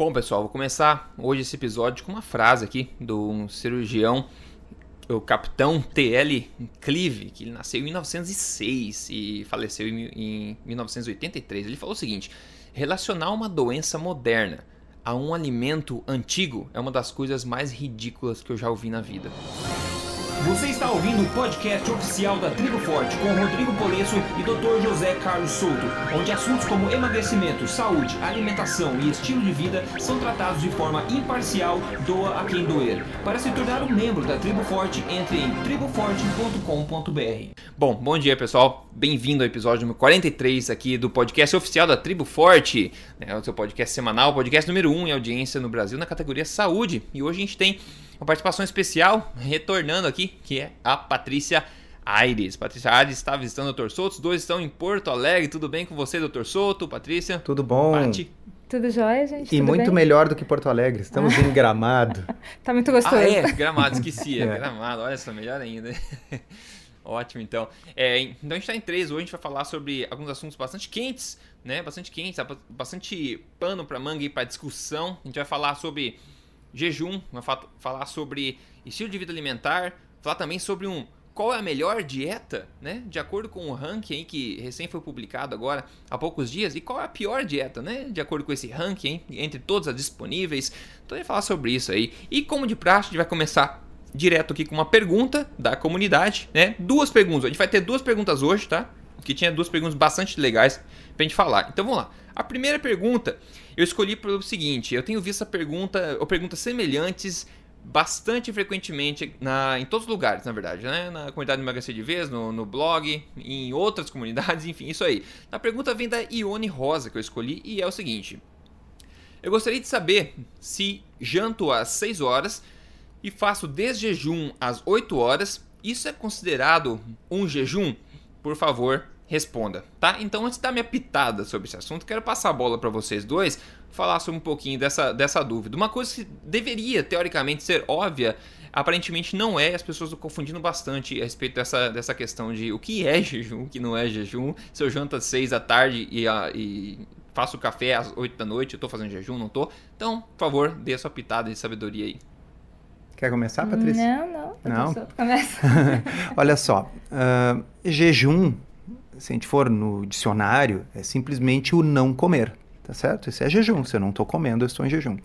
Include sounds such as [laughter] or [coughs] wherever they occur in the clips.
Bom, pessoal, vou começar hoje esse episódio com uma frase aqui do cirurgião, o capitão T.L. Clive, que ele nasceu em 1906 e faleceu em 1983. Ele falou o seguinte: relacionar uma doença moderna a um alimento antigo é uma das coisas mais ridículas que eu já ouvi na vida. Você está ouvindo o podcast oficial da Tribo Forte com Rodrigo Polesso e Dr. José Carlos Souto, onde assuntos como emagrecimento, saúde, alimentação e estilo de vida são tratados de forma imparcial, doa a quem doer. Para se tornar um membro da Tribo Forte, entre em triboforte.com.br. Bom, bom dia pessoal, bem-vindo ao episódio número 43 aqui do podcast oficial da Tribo Forte, né, o seu podcast semanal, podcast número 1 em audiência no Brasil na categoria saúde. E hoje a gente tem uma participação especial, retornando aqui, que é a Patrícia Aires. Patrícia Aires está visitando o Dr. Souto, os dois estão em Porto Alegre. Tudo bem com você, Dr. Souto, Patrícia? Tudo bom. Pati? Tudo jóia, gente? E Tudo muito bem? melhor do que Porto Alegre. Estamos em Gramado. [laughs] Tá muito gostoso. Ah, é, Gramado, esqueci, [laughs] é, É. Gramado, olha só, melhor ainda. [laughs] Ótimo, então. É, então a gente está em três, hoje a gente vai falar sobre alguns assuntos bastante quentes, né? Bastante quentes, bastante pano para manga e para discussão. A gente vai falar sobre jejum, vai fa- falar sobre estilo de vida alimentar, falar também sobre um qual é a melhor dieta, né? De acordo com o ranking aí que recém foi publicado agora há poucos dias, e qual é a pior dieta, né? De acordo com esse ranking, entre todas as disponíveis. Então vai falar sobre isso aí. E como de praxe, a gente vai começar direto aqui com uma pergunta da comunidade, né? Duas perguntas. A gente vai ter duas perguntas hoje, tá? Que tinha duas perguntas bastante legais pra gente falar. Então vamos lá. A primeira pergunta eu escolhi pelo seguinte: eu tenho visto a pergunta, ou perguntas semelhantes bastante frequentemente na, em todos os lugares, na verdade, né? Na comunidade Emagrecer de Vez, no, no blog, em outras comunidades, enfim, isso aí. A pergunta vem da Ione Rosa que eu escolhi e é o seguinte: Eu gostaria de saber se janto às 6 horas e faço desjejum às 8 horas, isso é considerado um jejum? Por favor, responda, tá? Então, antes da minha pitada sobre esse assunto, quero passar a bola para vocês dois, falar sobre um pouquinho dessa, dessa dúvida. Uma coisa que deveria, teoricamente, ser óbvia, aparentemente não é, as pessoas estão confundindo bastante a respeito dessa, dessa questão de o que é [laughs] jejum, o que não é jejum, se eu janto às 6 da tarde e, a- e faço café às 8 da noite, eu tô fazendo jejum, não tô? Então, por favor, dê a sua pitada de sabedoria aí. Quer começar, Patrícia? Não, não. Não? Começa. [laughs] Olha só, ah, jejum, se a gente for no dicionário, é simplesmente o não comer, tá certo? Isso é jejum. Se eu não estou comendo, eu estou em jejum.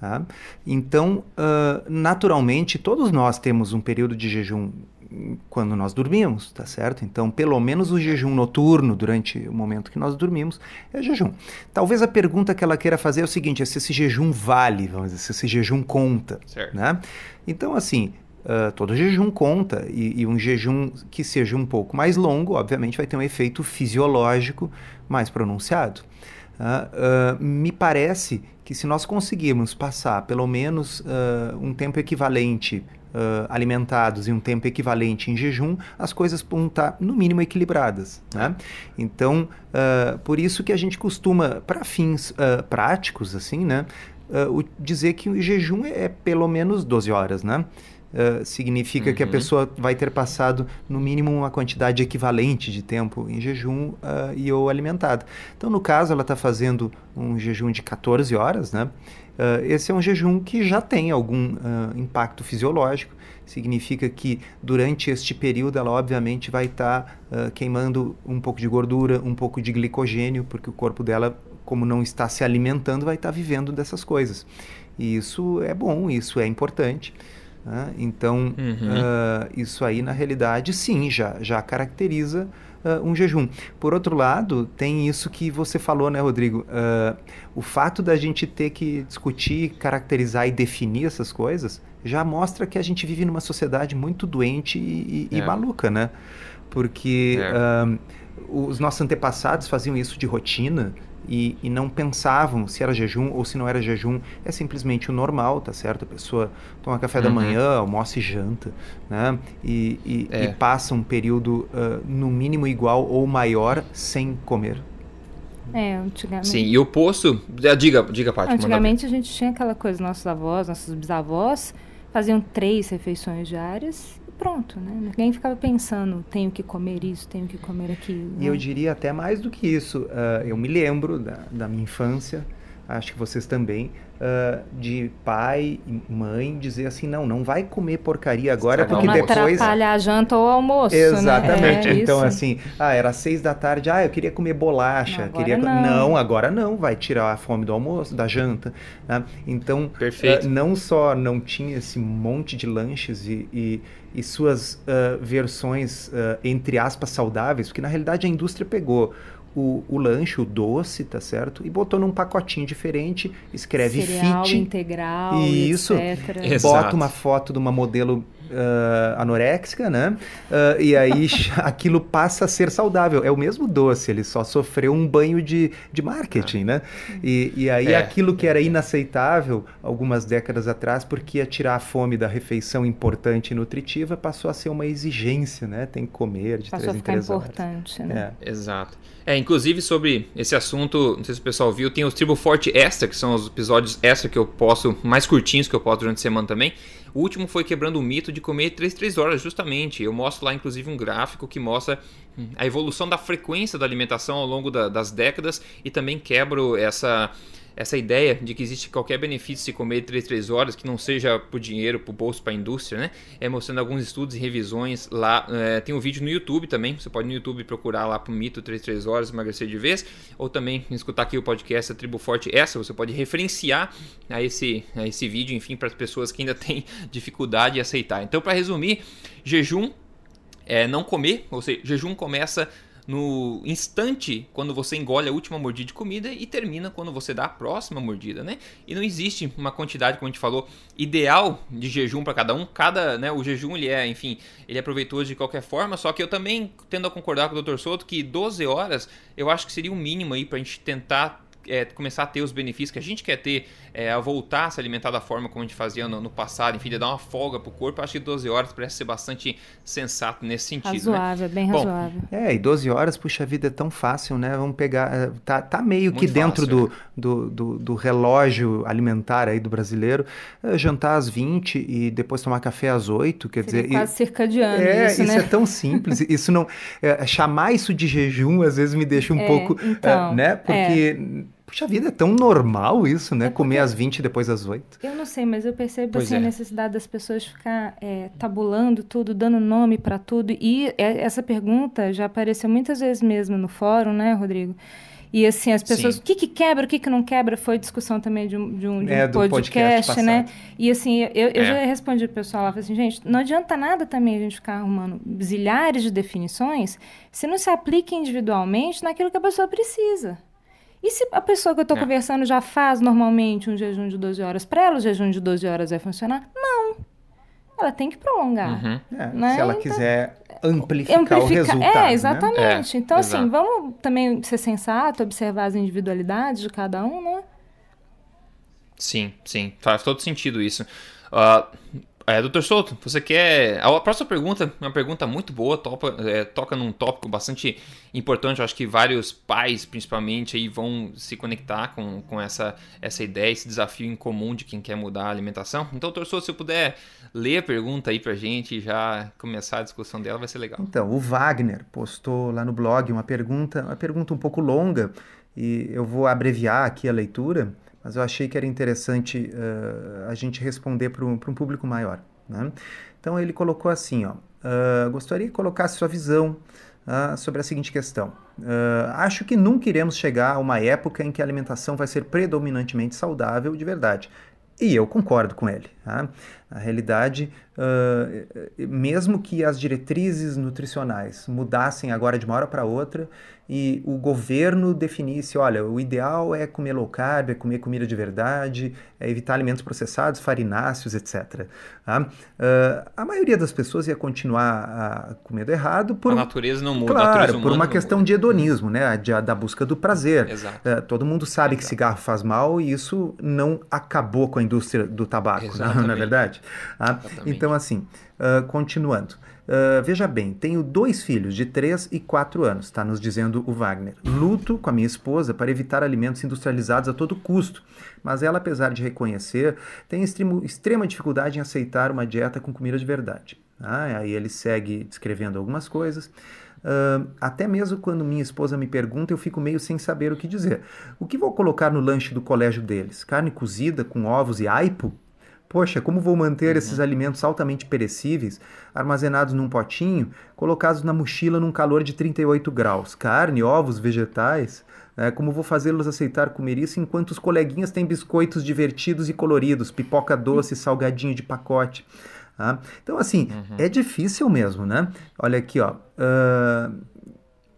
tá? Então, ah, naturalmente, todos nós temos um período de jejum quando nós dormimos, tá certo? Então, pelo menos o jejum noturno, durante o momento que nós dormimos, é jejum. Talvez a pergunta que ela queira fazer é o seguinte: é se esse jejum vale, vamos dizer, se esse jejum conta, Certo. né? Então, assim, ah, todo jejum conta e, e um jejum que seja um pouco mais longo, obviamente, vai ter um efeito fisiológico mais pronunciado. Ah, ah, me parece que se nós conseguirmos passar pelo menos um tempo equivalente alimentados e um tempo equivalente em jejum, as coisas vão estar no mínimo equilibradas. Né? Então, por isso que a gente costuma, para fins práticos, assim, né, dizer que o jejum é pelo menos 12 horas, né? Ah, significa que a Uhum. pessoa vai ter passado no mínimo uma quantidade equivalente de tempo em jejum ah, e ou alimentada. Então, no caso, ela está fazendo um jejum de 14 horas, né? Ah, esse é um jejum que já tem algum impacto fisiológico. Significa que durante este período ela obviamente vai estar queimando um pouco de gordura, um pouco de glicogênio, porque o corpo dela, como não está se alimentando, vai estar vivendo dessas coisas. E isso é bom, isso é importante. Né? Então, Uhum. ah, isso aí, na realidade, sim, já, já caracteriza ah, um jejum. Por outro lado, tem isso que você falou, né, Rodrigo? Ah, o fato da gente ter que discutir, caracterizar e definir essas coisas já mostra que a gente vive numa sociedade muito doente e, e- e É. maluca, né? Porque É. os nossos antepassados faziam isso de rotina e, e não pensavam se era jejum ou se não era jejum. É simplesmente o normal, tá certo? A pessoa toma café da Uhum. manhã, almoça e janta, né? E, e- É. e passa um período ah, no mínimo igual ou maior sem comer. É, antigamente. Sim, e o oposto. ah, Diga, diga, Paty. ver. Antigamente a gente tinha aquela coisa, nossos avós, nossos bisavós faziam três refeições diárias pronto, né? Ninguém ficava pensando, tenho que comer isso, tenho que comer aquilo. E eu né? diria até mais do que isso. ah, eu me lembro da, da minha infância, acho que vocês também, uh, de pai e mãe dizer assim, não, não vai comer porcaria agora, porque não depois... atrapalhar a janta ou almoço, Exatamente. Né? É então, assim, ah, era seis da tarde, ah, eu queria comer bolacha. Agora queria... não. não, agora não, vai tirar a fome do almoço, da janta. Né? Então, Perfeito. Uh, não só não tinha esse monte de lanches e, e, e suas uh, versões, entre aspas, saudáveis, porque na realidade a indústria pegou o, o lanche, o doce, tá certo? E botou num pacotinho diferente, escreve Cereal fit. integral, Isso. etc. Exato. Bota uma foto de uma modelo uh, anoréxica, né? Uh, e aí [laughs] aquilo passa a ser saudável. É o mesmo doce, ele só sofreu um banho de, de marketing, né? E, e aí É. aquilo que era inaceitável algumas décadas atrás, porque ia tirar a fome da refeição importante e nutritiva, passou a ser uma exigência, né? Tem que comer de Passou a três em ficar três horas. importante, né? É. Exato. É, inclusive sobre esse assunto, não sei se o pessoal viu, tem os Tribo Forte Extra, que são os episódios extra que eu posto, mais curtinhos que eu posto durante a semana também. O último foi quebrando o mito de comer 3 3 horas, justamente. Eu mostro lá, inclusive, um gráfico que mostra hum, a evolução da frequência da alimentação ao longo da- das décadas e também quebro essa essa ideia de que existe qualquer benefício se comer 3 3 horas que não seja por dinheiro, por bolso, para a indústria, né? É mostrando alguns estudos e revisões lá. é, tem um vídeo no YouTube também, você pode no YouTube procurar lá pro mito 3 3 horas emagrecer de vez, ou também escutar aqui o podcast A Tribo Forte essa, você pode referenciar a esse, a esse vídeo, enfim, para as pessoas que ainda [laughs] têm dificuldade em aceitar. Então, para resumir, jejum é não comer, ou seja, jejum começa no instante quando você engole a última mordida de comida e termina quando você dá a próxima mordida, né? E não existe uma quantidade, como a gente falou, ideal de jejum para cada um. Cada, né, o jejum ele é, enfim, ele é proveitoso de qualquer forma, só que eu também tendo a concordar com o Dr. Souto que 12 horas eu acho que seria o mínimo aí pra gente tentar é, começar a ter os benefícios que a gente quer ter, é, a voltar a se alimentar da forma como a gente fazia no, no passado, enfim, de dar uma folga pro corpo, eu acho que 12 horas parece ser bastante sensato nesse sentido, né? Razoável, bem Bom, razoável. É, e 12 horas, puxa vida, é tão fácil, né? Vamos pegar. eh, Tá, tá meio que Muito dentro fácil, do, do, do, do relógio alimentar aí do brasileiro. eh, jantar às 20 e depois tomar café às 8, quer Seria dizer. e- quase circadiano é, isso, né? é tão simples. [laughs] Isso não. é, chamar isso de jejum às vezes me deixa um É, pouco. então, né? Porque. Puxa vida, é tão normal isso, né? É Comer às 20 e depois às 8. Eu não sei, mas eu percebo Pois assim, é. a necessidade das pessoas ficar é, tabulando tudo, dando nome para tudo. E é- essa pergunta já apareceu muitas vezes mesmo no fórum, né, Rodrigo? E assim, as pessoas, Sim. o que, que quebra, o que, que não quebra, foi discussão também de um, de um, de um É, podcast podcast, né? E assim, eu, eu É. já respondi pro pessoal lá, falei assim, gente, não adianta nada também a gente ficar arrumando zilhares de definições se não se aplica individualmente naquilo que a pessoa precisa. E se a pessoa que eu estou É. conversando já faz normalmente um jejum de 12 horas, para ela o jejum de 12 horas vai funcionar? Não. Ela tem que prolongar. Uhum. É, Né? Se ela Então- quiser amplificar, o Amplificar- resultado. É, né? exatamente. É, então, assim, exato. vamos também ser sensato, observar as individualidades de cada um, né? Sim, sim, faz todo sentido isso. Ah, é, Dr. Souto, você quer. A próxima pergunta é uma pergunta muito boa, topa, é, toca num tópico bastante importante. Eu acho que vários pais, principalmente, aí vão se conectar com, com essa, essa ideia, esse desafio em comum de quem quer mudar a alimentação. Então, Dr. Souto, se puder ler a pergunta aí pra gente e já começar a discussão dela, vai ser legal. Então, o Wagner postou lá no blog uma pergunta, uma pergunta um pouco longa, e eu vou abreviar aqui a leitura, mas eu achei que era interessante eh, a gente responder para um público maior. né? Então, ele colocou assim, ó, "Ah, gostaria que colocasse sua visão ah, sobre a seguinte questão. Ah, acho que nunca iremos chegar a uma época em que a alimentação vai ser predominantemente saudável de verdade. E eu concordo com ele. Tá? Na realidade, ah, mesmo que as diretrizes nutricionais mudassem agora de uma hora para outra e o governo definisse, olha, o ideal é comer low carb, é comer comida de verdade, é evitar alimentos processados, farináceos, etc. tá? Ah, a maioria das pessoas ia continuar ah, comendo errado por A natureza não muda, Claro, por uma questão de hedonismo, né? De- da busca do prazer. Exato. É, todo mundo sabe que Exato. cigarro faz mal e isso não acabou com a indústria do tabaco, né? [laughs] não é Exatamente. verdade? Ah, então, assim, ah, continuando. Ah, veja bem, tenho dois filhos de 3 e 4 anos, está nos dizendo o Wagner. Luto com a minha esposa para evitar alimentos industrializados a todo custo, mas ela, apesar de reconhecer, tem extremo- extrema dificuldade em aceitar uma dieta com comida de verdade. Ah, aí ele segue descrevendo algumas coisas. Uh, até mesmo quando minha esposa me pergunta, eu fico meio sem saber o que dizer. O que vou colocar no lanche do colégio deles? Carne cozida com ovos e aipo? Poxa, como vou manter uhum. esses alimentos altamente perecíveis armazenados num potinho, colocados na mochila num calor de 38 graus? Carne, ovos, vegetais? É, como vou fazê-los aceitar comer isso enquanto os coleguinhas têm biscoitos divertidos e coloridos, pipoca doce, salgadinho de pacote? Ah, então, assim, uhum. é difícil mesmo, né? Olha aqui, ó. Uh,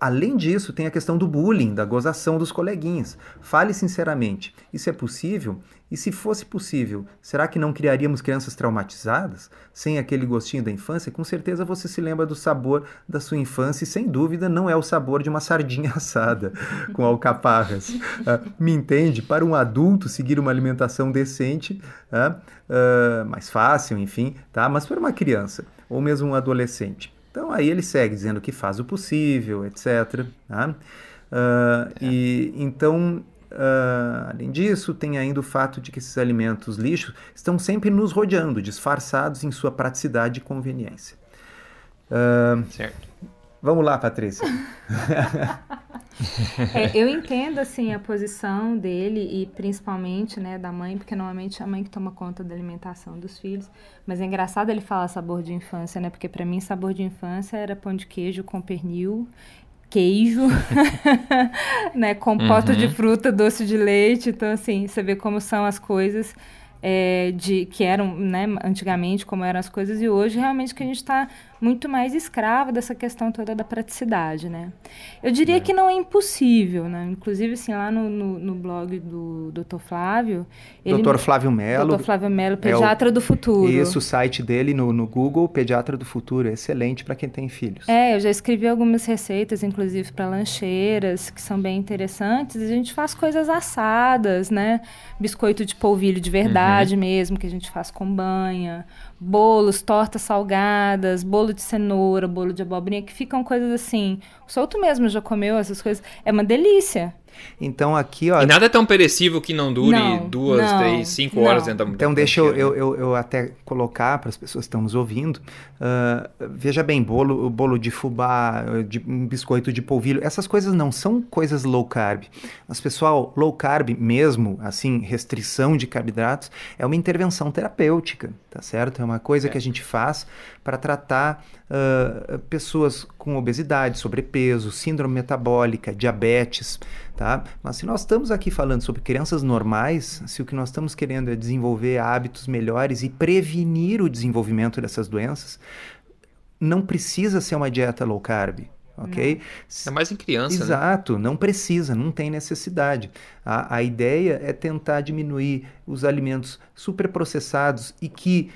além disso, tem a questão do bullying, da gozação dos coleguinhas. Fale sinceramente, isso é possível? E se fosse possível, será que não criaríamos crianças traumatizadas? Sem aquele gostinho da infância? Com certeza você se lembra do sabor da sua infância e, sem dúvida, não é o sabor de uma sardinha [laughs] assada com alcaparras. Uh, me entende? Para um adulto, seguir uma alimentação decente, uh, uh, mais fácil, enfim, tá? mas para uma criança ou mesmo um adolescente. Então aí ele segue dizendo que faz o possível, etc. Tá? É. E então Uh, além disso, tem ainda o fato de que esses alimentos lixos estão sempre nos rodeando, disfarçados em sua praticidade e conveniência. Uh, certo. Vamos lá, Patrícia. [laughs] [laughs] é, eu entendo assim a posição dele e principalmente né, da mãe, porque normalmente é a mãe que toma conta da alimentação dos filhos. Mas é engraçado ele falar sabor de infância, né? Porque para mim sabor de infância era pão de queijo com pernil queijo, [laughs] [laughs] né, composta uhum. de fruta, doce de leite. Então, assim, você vê como são as coisas é, de que eram, né, antigamente, como eram as coisas, e hoje realmente que a gente está muito mais escravo dessa questão toda da praticidade, né? Eu diria é. que não é impossível, né? Inclusive, assim, lá no, no, no blog do Dr. Flávio... Ele, Dr. Flávio Melo. Dr. Flávio Melo, Pediatra é o, do Futuro. Isso, o site dele no, no Google, Pediatra do Futuro, é excelente para quem tem filhos. É, eu já escrevi algumas receitas, inclusive para lancheiras, que são bem interessantes, a gente faz coisas assadas, né? Biscoito de polvilho de verdade uhum. mesmo, que a gente faz com banha, bolos, tortas salgadas, bolo de cenoura, bolo de abobrinha, que ficam coisas assim. O Souto mesmo já comeu essas coisas. É uma delícia. Então aqui, ó. E nada é tão perecível que não dure não, duas, não, três, cinco não. horas dentro da Então deixa eu, eu, eu, eu até colocar para as pessoas que estão nos ouvindo. Uh, veja bem, bolo, bolo de fubá, de, um biscoito de polvilho, essas coisas não são coisas low carb. Mas, pessoal, low carb mesmo, assim, restrição de carboidratos, é uma intervenção terapêutica, tá certo? É uma coisa é. que a gente faz para tratar uh, pessoas com obesidade, sobrepeso, síndrome metabólica, diabetes, tá? Mas se nós estamos aqui falando sobre crianças normais, se o que nós estamos querendo é desenvolver hábitos melhores e prevenir o desenvolvimento dessas doenças, não precisa ser uma dieta low carb, ok? É mais em criança. Né? Exato, né? não precisa, não tem necessidade. A, a ideia é tentar diminuir os alimentos superprocessados e que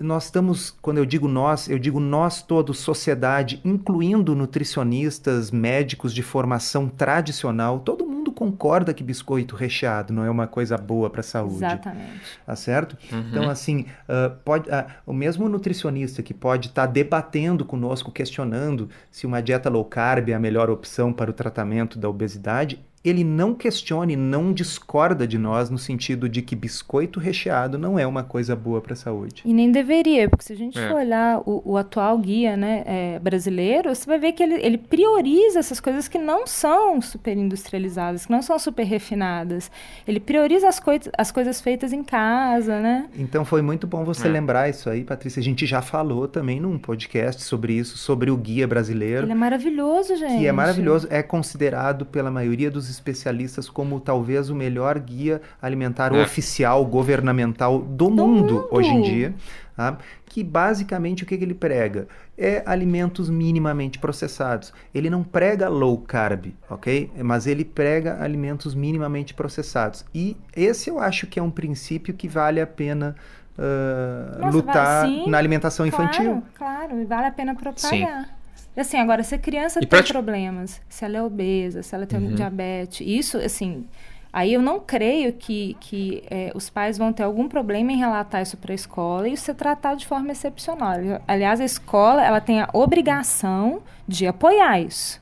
nós estamos, quando eu digo nós, eu digo nós todos, sociedade, incluindo nutricionistas, médicos de formação tradicional, todo mundo concorda que biscoito recheado não é uma coisa boa para a saúde. Exatamente. Tá certo? Uhum. Então, assim, uh, pode, uh, o mesmo nutricionista que pode estar tá debatendo conosco, questionando se uma dieta low carb é a melhor opção para o tratamento da obesidade, ele não questione, não discorda de nós no sentido de que biscoito recheado não é uma coisa boa para a saúde. E nem deveria, porque se a gente é. for olhar o, o, atual guia né, é, brasileiro, você vai ver que ele, ele prioriza essas coisas que não são super industrializadas, que não são super refinadas. Ele prioriza as, coi as coisas feitas em casa, né? Então foi muito bom você é. lembrar isso aí, Patrícia. A gente já falou também num podcast sobre isso, sobre o guia brasileiro. Ele é maravilhoso, gente. Que é maravilhoso, é considerado pela maioria dos especialistas como talvez o melhor guia alimentar é. oficial, governamental do, do mundo, mundo, hoje em dia. Tá? Que basicamente o que, que ele prega? É alimentos minimamente processados. Ele não prega low carb, ok? Mas ele prega alimentos minimamente processados. E esse eu acho que é um princípio que vale a pena uh, Nossa, lutar sim, na alimentação claro, infantil. Claro, vale a pena propagar. Sim. Assim, agora, se a criança e tem problemas, se ela é obesa, se ela tem uhum. diabetes, isso, assim, aí eu não creio que, que é, os pais vão ter algum problema em relatar isso para a escola e ser tratado de forma excepcional. Aliás, a escola, ela tem a obrigação de apoiar isso.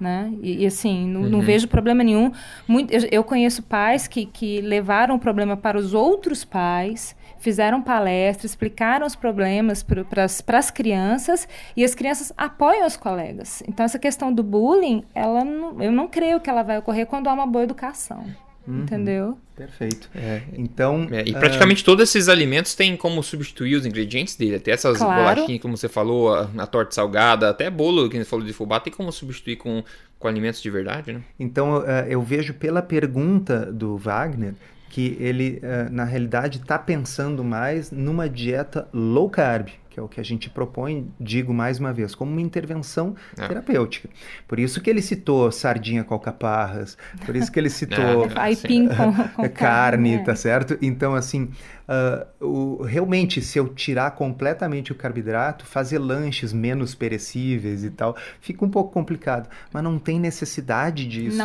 né? E, e assim, não, uhum. não, vejo problema nenhum. Muito, eu, eu, conheço pais que, que levaram o problema para os outros pais, fizeram palestras, explicaram os problemas para as crianças e as crianças apoiam os colegas. Então, essa questão do bullying, ela não, eu não creio que ela vai ocorrer quando há uma boa educação. Uhum. Entendeu? Perfeito. É, então. É, e praticamente uh... todos esses alimentos têm como substituir os ingredientes dele. Até essas claro. bolachinhas, como você falou, a, a, torta salgada, até bolo que você falou de fubá, tem como substituir com, com alimentos de verdade, né? Então uh, eu vejo pela pergunta do Wagner que ele, uh, na realidade, está pensando mais numa dieta low carb que é o que a gente propõe, digo mais uma vez, como uma intervenção é. terapêutica. Por isso que ele citou sardinha com alcaparras, por isso que ele [laughs] citou é, aipim com, com [laughs] carne, carne, tá certo? Então, assim, Uh, o, realmente, se eu tirar completamente o carboidrato, fazer lanches menos perecíveis e tal, fica um pouco complicado. Mas não tem necessidade disso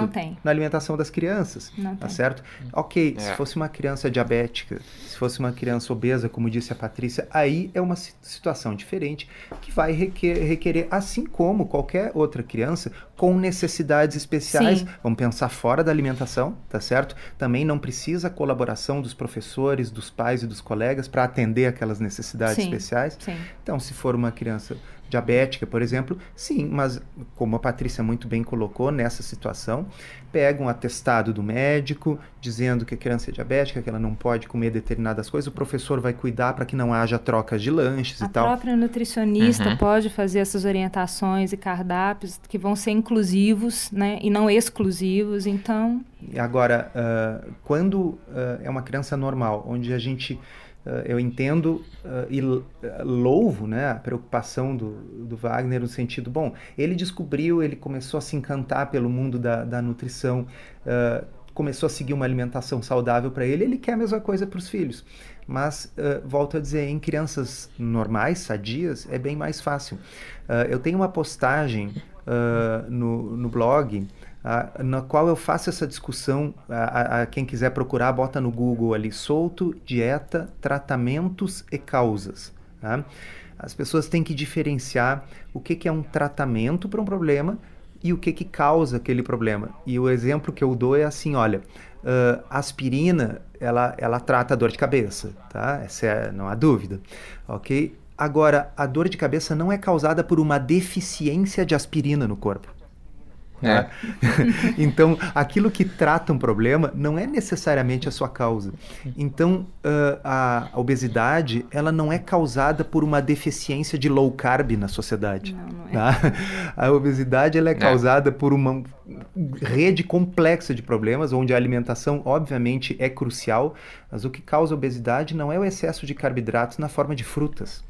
na alimentação das crianças. Não tá tem. certo? Ok, é. se fosse uma criança diabética, se fosse uma criança obesa, como disse a Patrícia, aí é uma situação diferente que vai requer, requerer, assim como qualquer outra criança, com necessidades especiais. Sim. Vamos pensar fora da alimentação, tá certo? Também não precisa a colaboração dos professores, dos pais e dos colegas para atender aquelas necessidades sim, especiais. Sim. Então, se for uma criança diabética, por exemplo, sim, mas como a Patrícia muito bem colocou nessa situação, pega um atestado do médico dizendo que a criança é diabética, que ela não pode comer determinadas coisas, o professor vai cuidar para que não haja trocas de lanches a e tal. A própria nutricionista uhum. pode fazer essas orientações e cardápios que vão ser inclusivos, né, e não exclusivos, então... Agora, uh, quando uh, é uma criança normal, onde a gente Uh, eu entendo uh, e louvo né, a preocupação do, do, Wagner no sentido, bom, ele descobriu, ele começou a se encantar pelo mundo da, da nutrição, uh, começou a seguir uma alimentação saudável para ele, ele quer a mesma coisa para os filhos. Mas, volto a dizer, em crianças normais, sadias, é bem mais fácil. eu tenho uma postagem no, no blog na qual eu faço essa discussão. A, a, quem quiser procurar, bota no Google ali: solto, dieta, tratamentos e causas. Tá? As pessoas têm que diferenciar o que, que é um tratamento para um problema e o que, que causa aquele problema. E o exemplo que eu dou é assim: olha, uh, aspirina ela, ela trata a dor de cabeça, tá? Essa é, não há dúvida, ok? Agora, a dor de cabeça não é causada por uma deficiência de aspirina no corpo. É. Né? [laughs] então, aquilo que trata um problema não é necessariamente a sua causa. Então, uh, a obesidade ela não é causada por uma deficiência de low carb na sociedade. Não, não é. Tá? A obesidade ela é, é causada por uma rede complexa de problemas, onde a alimentação, obviamente, é crucial, mas o que causa obesidade não é o excesso de carboidratos na forma de frutas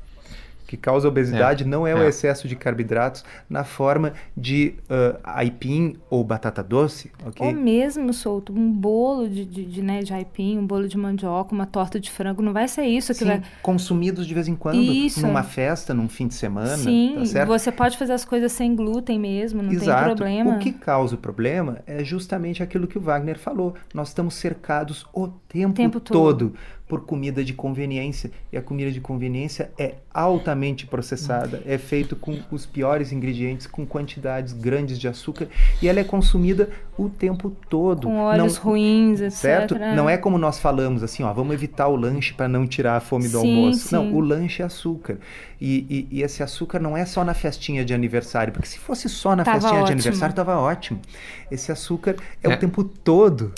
que causa obesidade é, não é, é, o excesso de carboidratos na forma de uh, aipim ou batata doce, ok? Ou mesmo, solto, um bolo de, de, de, né, de aipim, um bolo de mandioca, uma torta de frango, não vai ser isso que Sim, vai... consumidos de vez em quando, isso. numa festa, num fim de semana, Sim, tá certo? você pode fazer as coisas sem glúten mesmo, não Exato. tem problema. O que causa o problema é justamente aquilo que o Wagner falou. Nós estamos cercados o tempo, o tempo todo. todo por comida de conveniência. E a comida de conveniência é altamente processada, é feito com os piores ingredientes, com quantidades grandes de açúcar, e ela é consumida o tempo todo. Com óleos não, ruins, etc. Certo? Não é como nós falamos assim, ó, vamos evitar o lanche para não tirar a fome do sim, almoço. Sim. Não, o lanche é açúcar. E, e, e, esse açúcar não é só na festinha de aniversário, porque se fosse só na tava festinha ótimo. de aniversário, tava ótimo. Esse açúcar é, é. o tempo todo.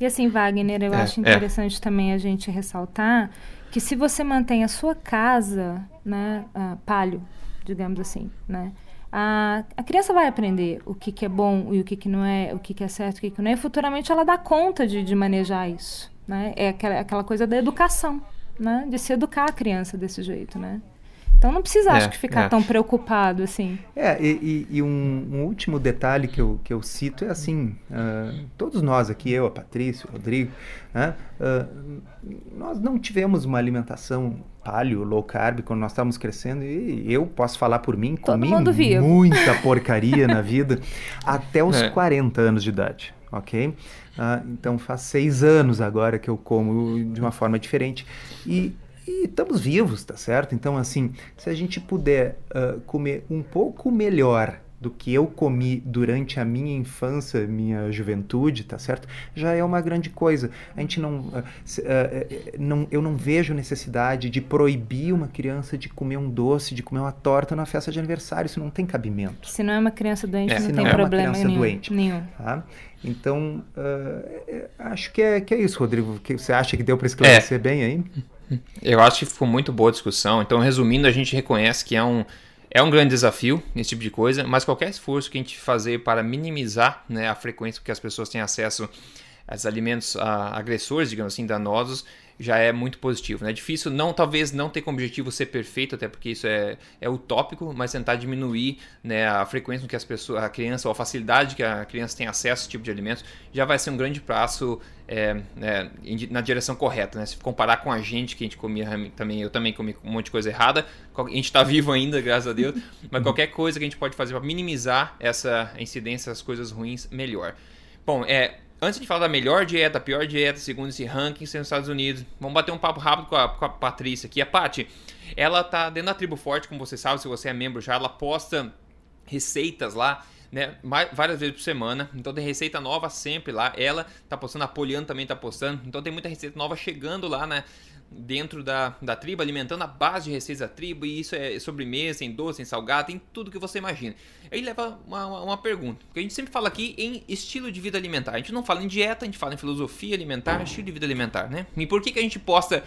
E assim, Wagner, eu é, acho é. interessante é. também a gente ressaltar que se você mantém a sua casa, né, uh, palio, digamos assim, né, a, a criança vai aprender o que, que é bom e o que, que não é, o que, que é certo e o que, que não é, e futuramente ela dá conta de, de manejar isso, né? É aquela, aquela coisa da educação, né? De se educar a criança desse jeito, né? Então não precisa, é, acho que, ficar é. tão preocupado assim. É, e, e, e um, um, último detalhe que eu, que eu cito é assim: uh, todos nós aqui, eu, a Patrícia, o Rodrigo, uh, uh, nós não tivemos uma alimentação paleo, low carb quando nós estávamos crescendo e eu posso falar por mim, Todo comi muita porcaria na vida [laughs] até os é. 40 anos de idade, ok? então faz seis anos agora que eu como de uma forma diferente e e estamos vivos, tá certo? Então, assim, se a gente puder uh, comer um pouco melhor do que eu comi durante a minha infância, minha juventude, tá certo? Já é uma grande coisa. A gente não, uh, uh, não, eu não vejo necessidade de proibir uma criança de comer um doce, de comer uma torta na festa de aniversário. Isso não tem cabimento. Se não é uma criança doente, é. não Se tem não problema é uma criança nenhum. doente. nenhum. Tá? Então, uh, acho que é, que é isso, Rodrigo. Que você acha que deu para esclarecer é. bem aí? Eu acho que ficou muito boa a discussão. Então, resumindo, a gente reconhece que é um é um grande desafio esse tipo de coisa, mas qualquer esforço que a gente fazer para minimizar né, a frequência que as pessoas têm acesso a alimentos a, agressores, digamos assim, danosos, já é muito positivo. É né? difícil, não talvez não ter como objetivo ser perfeito, até porque isso é, é utópico, mas tentar diminuir né, a frequência com que as pessoas, a criança, ou a facilidade que a criança tem acesso a esse tipo de alimentos, já vai ser um grande passo é, é, na direção correta. Né? Se comparar com a gente, que a gente comia também, eu também comi um monte de coisa errada, a gente está vivo ainda, graças a Deus, [laughs] mas qualquer coisa que a gente pode fazer para minimizar essa incidência, as coisas ruins, melhor. Bom, é, Antes de falar da melhor dieta, pior dieta, segundo esse ranking nos Estados Unidos, vamos bater um papo rápido com a, com a Patrícia aqui. A Paty, ela tá dentro da Tribo Forte, como você sabe, se você é membro já, ela posta receitas lá, né, várias vezes por semana. Então tem receita nova sempre lá. Ela tá postando, a Poliana também tá postando. Então tem muita receita nova chegando lá, né? Dentro da, da tribo, alimentando a base de receitas da tribo, e isso é sobremesa, tem doce, tem salgado, tem tudo que você imagina. Aí leva uma, uma, uma, pergunta, porque a gente sempre fala aqui em estilo de vida alimentar. A gente não fala em dieta, a gente fala em filosofia alimentar, estilo de vida alimentar, né? E por que, que a gente posta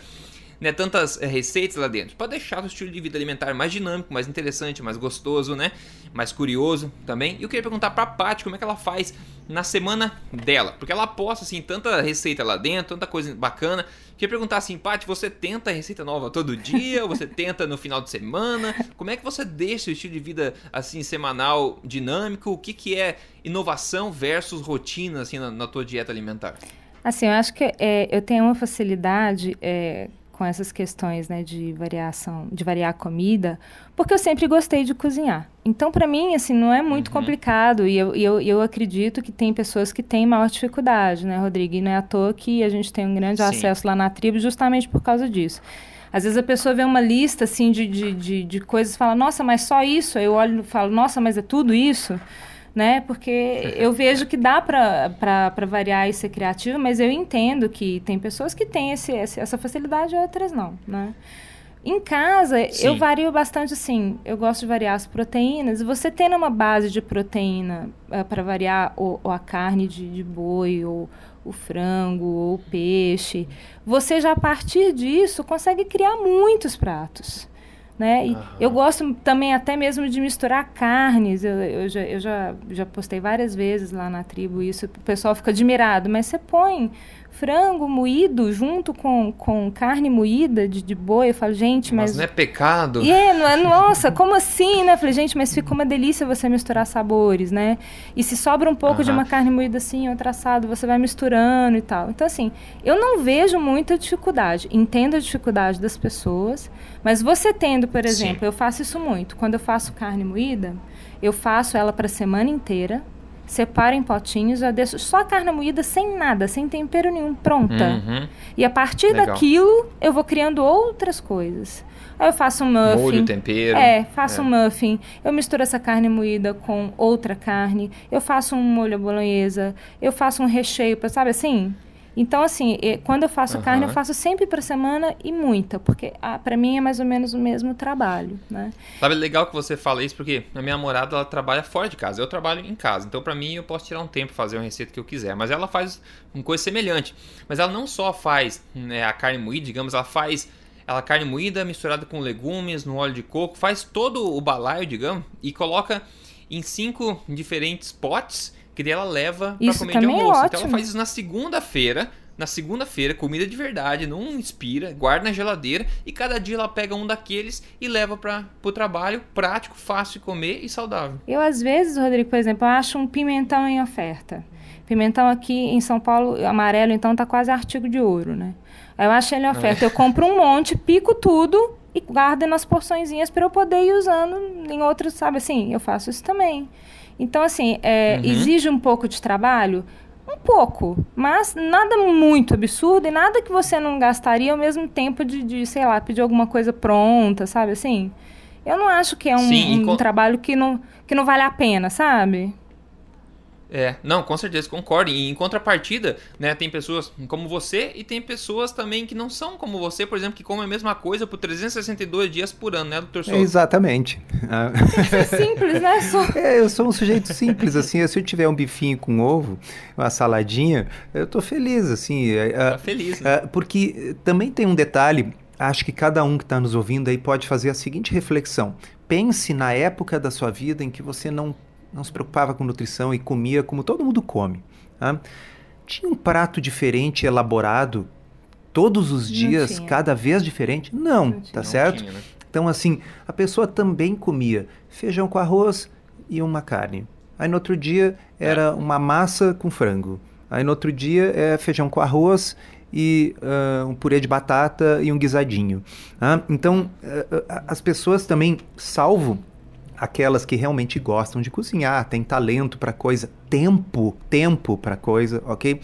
né, tantas é, receitas lá dentro, para deixar o estilo de vida alimentar mais dinâmico, mais interessante, mais gostoso, né, mais curioso também. E eu queria perguntar para a Paty como é que ela faz na semana dela, porque ela posta assim tanta receita lá dentro, tanta coisa bacana. Queria perguntar assim, Paty, você tenta receita nova todo dia? ou [laughs] você tenta no final de semana? Como é que você deixa o estilo de vida assim semanal dinâmico? O que, que é inovação versus rotina assim na, na tua dieta alimentar? Assim, eu acho que é, eu tenho uma facilidade é, com essas questões né, de variação, de variar a comida, porque eu sempre gostei de cozinhar. Então, para mim, assim, não é muito uhum. complicado e eu, eu, eu acredito que tem pessoas que têm maior dificuldade, né, Rodrigo? E não é à toa que a gente tem um grande Sim. acesso lá na tribo justamente por causa disso. Às vezes a pessoa vê uma lista, assim, de, de, de, de coisas e fala, nossa, mas só isso? Eu olho e falo, nossa, mas é tudo isso? Né? Porque eu vejo que dá para variar e ser criativo, mas eu entendo que tem pessoas que têm esse, essa facilidade e outras não, né? Em casa, Sim. eu vario bastante assim. Eu gosto de variar as proteínas. Você tendo uma base de proteína é, para variar ou, ou, a carne de, de boi, ou o frango, ou o peixe, você já a partir disso consegue criar muitos pratos né? E eu gosto também até mesmo de misturar carnes. Eu, eu, já, eu já, já postei várias vezes lá na tribo isso. O pessoal fica admirado, mas você põe frango moído junto com, com carne moída de, de boi. Eu falo, gente, mas. Mas não é pecado? E é, não é, nossa, como assim, né? Eu falei, gente, mas fica uma delícia você misturar sabores, né? E se sobra um pouco de uma carne moída assim, outro assado, você vai misturando e tal. Então, assim, eu não vejo muita dificuldade. Entendo a dificuldade das pessoas, mas você tendo, por exemplo, Sim. eu faço isso muito. Quando eu faço carne moída, eu faço ela para a semana inteira separo em potinhos, já deixo só a carne moída sem nada, sem tempero nenhum, pronta. Uhum. E a partir Legal. daquilo, eu vou criando outras coisas. Aí eu faço um muffin. Molho, tempero. É, faço é. um muffin. Eu misturo essa carne moída com outra carne. Eu faço um molho bolonhesa. Eu faço um recheio, sabe assim? Então, assim, quando eu faço uhum. carne, eu faço sempre para semana e muita, porque ah, para mim é mais ou menos o mesmo trabalho, né? Sabe, legal que você fala isso, porque a minha namorada, ela trabalha fora de casa, eu trabalho em casa. Então, para mim, eu posso tirar um tempo fazer uma receita que eu quiser, mas ela faz uma coisa semelhante. Mas ela não só faz né, a carne moída, digamos, ela faz ela carne moída misturada com legumes, no óleo de coco, faz todo o balaio, digamos, e coloca em cinco diferentes potes que daí ela leva para comer de é almoço. É então ela faz isso na segunda-feira. Na segunda-feira, comida de verdade, não inspira, guarda na geladeira e cada dia ela pega um daqueles e leva para o trabalho, prático, fácil de comer e saudável. Eu, às vezes, Rodrigo, por exemplo, acho um pimentão em oferta. Pimentão aqui em São Paulo, amarelo, então tá quase artigo de ouro, né? Aí eu acho ele em oferta. É. Eu compro um monte, pico tudo e guardo nas porçõezinhas para eu poder ir usando em outros, sabe assim? Eu faço isso também. Então, assim, é, uhum. exige um pouco de trabalho? Um pouco, mas nada muito absurdo e nada que você não gastaria ao mesmo tempo de, de sei lá, pedir alguma coisa pronta, sabe assim? eu não acho que é um, Sim, um com... trabalho que não, que não vale a pena, sabe? É, não, com certeza, concordo. E em contrapartida, né, tem pessoas como você e tem pessoas também que não são como você, por exemplo, que comem a mesma coisa por 362 dias por ano, né, doutor Souza? exatamente. É simples, né? [laughs] Só... É, eu sou um sujeito simples, assim, se eu tiver um bifinho com ovo, uma saladinha, eu tô feliz, assim. É, é, tá feliz, né? Porque também tem um detalhe, acho que cada um que está nos ouvindo aí pode fazer a seguinte reflexão. Pense na época da sua vida em que você não não se preocupava com nutrição e comia como todo mundo come. Tá? Tinha um prato diferente, elaborado, todos os dias, cada vez diferente? Não, não tá certo? Tinha, né? Então, assim, a pessoa também comia feijão com arroz e uma carne. Aí no outro dia era é. uma massa com frango. Aí no outro dia é feijão com arroz e uh, um purê de batata e um guisadinho. Tá? Então, uh, as pessoas também, salvo aquelas que realmente gostam de cozinhar, têm talento para coisa, tempo, tempo para coisa, ok?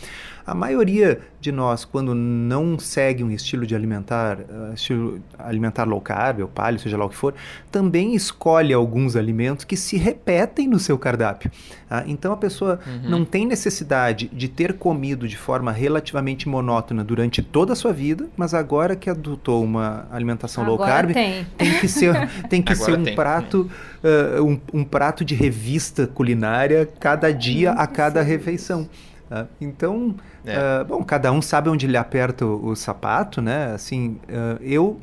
A maioria de nós, quando não segue um estilo de alimentar, uh, estilo alimentar low carb ou paleo, seja lá o que for, também escolhe alguns alimentos que se repetem no seu cardápio. Uh, então a pessoa uhum. não tem necessidade de ter comido de forma relativamente monótona durante toda a sua vida, mas agora que adotou uma alimentação agora low carb, tem, tem que ser, tem que [laughs] ser um tem. prato, uh, um, um prato de revista culinária cada dia, a cada refeição. Uh, então, é. uh, bom, cada um sabe onde lhe aperta o, o sapato, né? Assim, uh, eu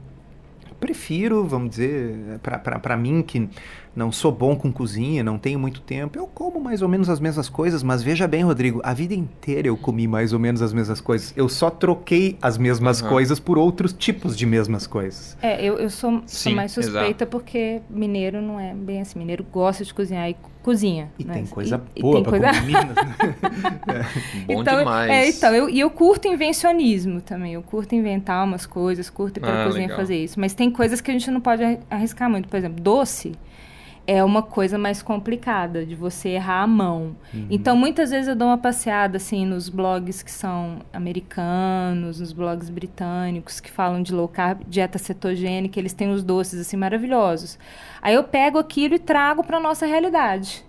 prefiro, vamos dizer, para mim que não sou bom com cozinha, não tenho muito tempo, eu como mais ou menos as mesmas coisas, mas veja bem, Rodrigo, a vida inteira eu comi mais ou menos as mesmas coisas. Eu só troquei as mesmas uhum. coisas por outros tipos de mesmas coisas. É, eu, eu sou, Sim, sou mais suspeita exato. porque mineiro não é bem assim. Mineiro gosta de cozinhar e cozinha. E né? tem coisa e, boa e tem coisa... Minas, né? é. [laughs] Bom então, demais. É, então, eu, e eu curto invencionismo também. Eu curto inventar umas coisas, curto ir pra ah, cozinha legal. fazer isso. Mas tem coisas que a gente não pode arriscar muito. Por exemplo, doce é uma coisa mais complicada de você errar a mão. Uhum. Então, muitas vezes eu dou uma passeada assim nos blogs que são americanos, nos blogs britânicos que falam de low carb, dieta cetogênica, eles têm os doces assim maravilhosos. Aí eu pego aquilo e trago para nossa realidade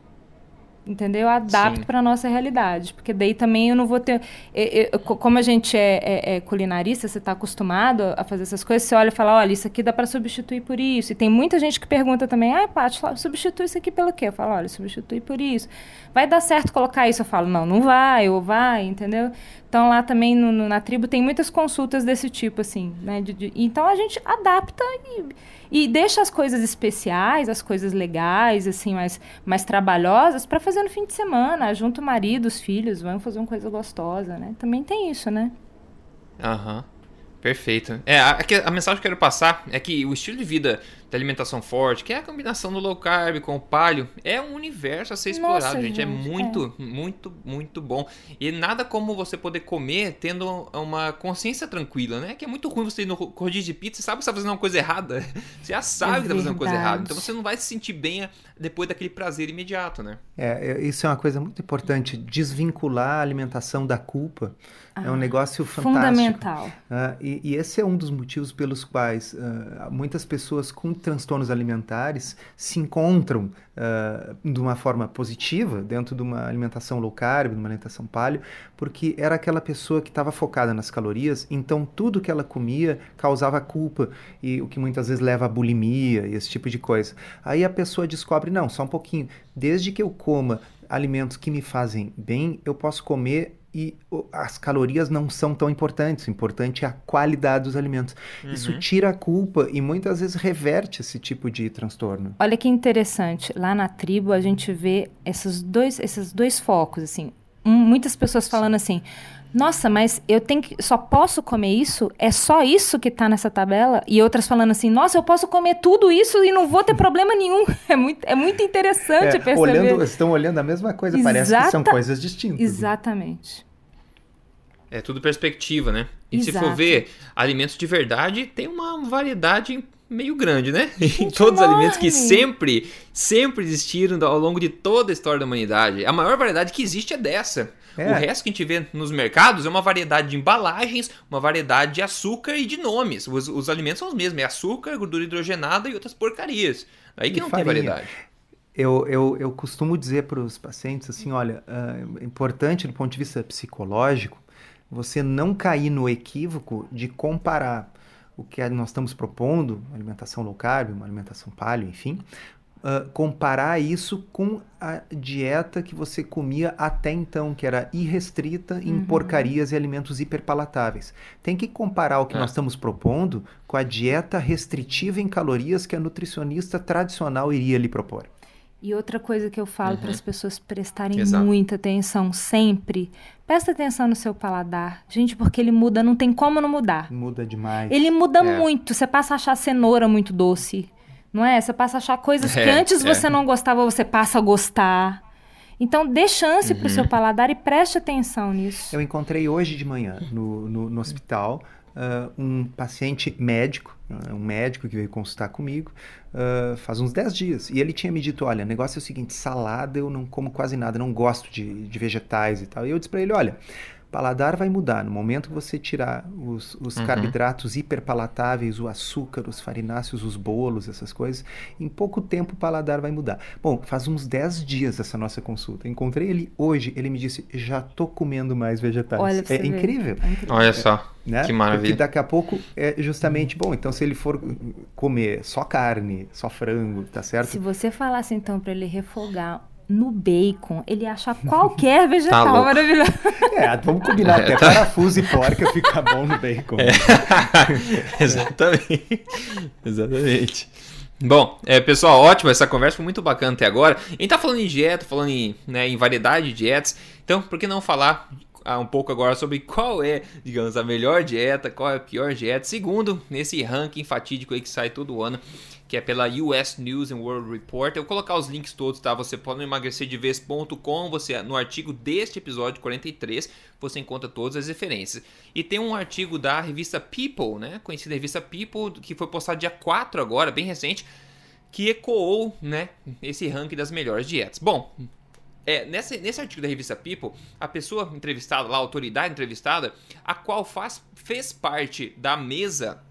entendeu? Eu adapto para nossa realidade, porque daí também eu não vou ter, eu, eu, como a gente é, é, é culinarista, você está acostumado a fazer essas coisas, você olha e fala, olha, isso aqui dá para substituir por isso. E tem muita gente que pergunta também, ah, Paty, substitui isso aqui pelo quê? Eu falo, olha, substitui por isso. Vai dar certo colocar isso? Eu falo, não, não vai, ou vai, entendeu? Então lá também no, no, na tribo tem muitas consultas desse tipo, assim, né? De, de, então a gente adapta e e deixa as coisas especiais, as coisas legais, assim, mais, mais trabalhosas, para fazer no fim de semana. Junto o marido, os filhos, vamos fazer uma coisa gostosa, né? Também tem isso, né? Aham. Uhum. Perfeito. É, a, a, mensagem que eu quero passar é que o estilo de vida da alimentação forte, que é a combinação do low carb com o palio, é um universo a ser explorado, Nossa, gente. É gente. É muito, é. muito, muito bom. E nada como você poder comer tendo uma consciência tranquila, né? Que é muito ruim você ir no rodízio de pizza e sabe que você está fazendo uma coisa errada. [laughs] Você já sabe é que está fazendo uma coisa errada. Então você não vai se sentir bem depois daquele prazer imediato, né? É, é, isso é uma coisa muito importante. Desvincular a alimentação da culpa. Ah, é um ah, negócio fantástico. Fundamental. Uh, e, e, esse é um dos motivos pelos quais uh, muitas pessoas com transtornos alimentares se encontram uh, de uma forma positiva dentro de uma alimentação low carb, de uma alimentação paleo, porque era aquela pessoa que estava focada nas calorias, então tudo que ela comia causava culpa, e o que muitas vezes leva a bulimia e esse tipo de coisa. Aí a pessoa descobre, não, só um pouquinho, desde que eu coma alimentos que me fazem bem, eu posso comer e as calorias não são tão importantes. O importante é a qualidade dos alimentos. Uhum. Isso tira a culpa e muitas vezes reverte esse tipo de transtorno. Olha que interessante. Lá na tribo a gente vê esses dois, esses dois focos, assim. Um, muitas pessoas falando assim. Nossa, mas eu tenho que, só posso comer isso? É só isso que está nessa tabela? E outras falando assim, nossa, eu posso comer tudo isso e não vou ter problema nenhum. [laughs] É muito, é muito interessante é, perceber. Olhando, estão olhando a mesma coisa, Exata, parece que são coisas distintas. Exatamente. É tudo perspectiva, né? E Exato. se for ver, alimentos de verdade tem uma variedade meio grande, né? Em todos os alimentos que sempre, sempre existiram ao longo de toda a história da humanidade. A maior variedade que existe é dessa. É. O resto que a gente vê nos mercados é uma variedade de embalagens, uma variedade de açúcar e de nomes. Os, os alimentos são os mesmos: é açúcar, gordura hidrogenada e outras porcarias. Aí que e não farinha. tem variedade. Eu, eu, eu costumo dizer para os pacientes assim: olha, é importante do ponto de vista psicológico você não cair no equívoco de comparar o que nós estamos propondo, alimentação low carb, uma alimentação paleo, enfim, uh, comparar isso com a dieta que você comia até então, que era irrestrita em uhum. porcarias e alimentos hiperpalatáveis. Tem que comparar o que é. nós estamos propondo com a dieta restritiva em calorias que a nutricionista tradicional iria lhe propor. E outra coisa que eu falo uhum. para as pessoas prestarem Exato. muita atenção sempre, presta atenção no seu paladar. Gente, porque ele muda, não tem como não mudar. Muda demais. Ele muda é. muito. Você passa a achar cenoura muito doce, não é? Você passa a achar coisas [laughs] é, que antes é. você não gostava, você passa a gostar. Então, dê chance uhum. para o seu paladar e preste atenção nisso. Eu encontrei hoje de manhã no, no, no hospital uh, um paciente médico, uh, um médico que veio consultar comigo uh, faz uns 10 dias. E ele tinha me dito: olha, o negócio é o seguinte, salada eu não como quase nada, não gosto de, de vegetais e tal. E eu disse para ele: olha paladar vai mudar. No momento que você tirar os, os uhum. carboidratos hiperpalatáveis, o açúcar, os farináceos, os bolos, essas coisas, em pouco tempo o paladar vai mudar. Bom, faz uns 10 dias essa nossa consulta. Encontrei ele hoje, ele me disse: já tô comendo mais vegetais. Olha, é, incrível. é, incrível. Olha só. É, né? Que maravilha. Porque daqui a pouco é justamente, bom, então se ele for comer só carne, só frango, tá certo? Se você falasse então para ele refogar no bacon. Ele acha qualquer [laughs] vegetal tá maravilhoso. É, vamos combinar, até é, tá... parafuso e porca fica bom no bacon. É. [laughs] Exatamente. Exatamente. Bom, é, pessoal, ótimo, essa conversa foi muito bacana até agora. A gente tá falando em dieta, falando em, né, em variedade de dietas, então por que não falar um pouco agora sobre qual é, digamos, a melhor dieta, qual é a pior dieta, segundo nesse ranking fatídico aí que sai todo ano que é pela US News and World Report. Eu vou colocar os links todos, tá? Você pode emagrecer de você no artigo deste episódio 43, você encontra todas as referências. E tem um artigo da revista People, né? Conhecida revista People, que foi postado dia 4 agora, bem recente, que ecoou, né, esse ranking das melhores dietas. Bom, é, nesse, nesse artigo da revista People, a pessoa entrevistada lá, a autoridade entrevistada, a qual faz, fez parte da mesa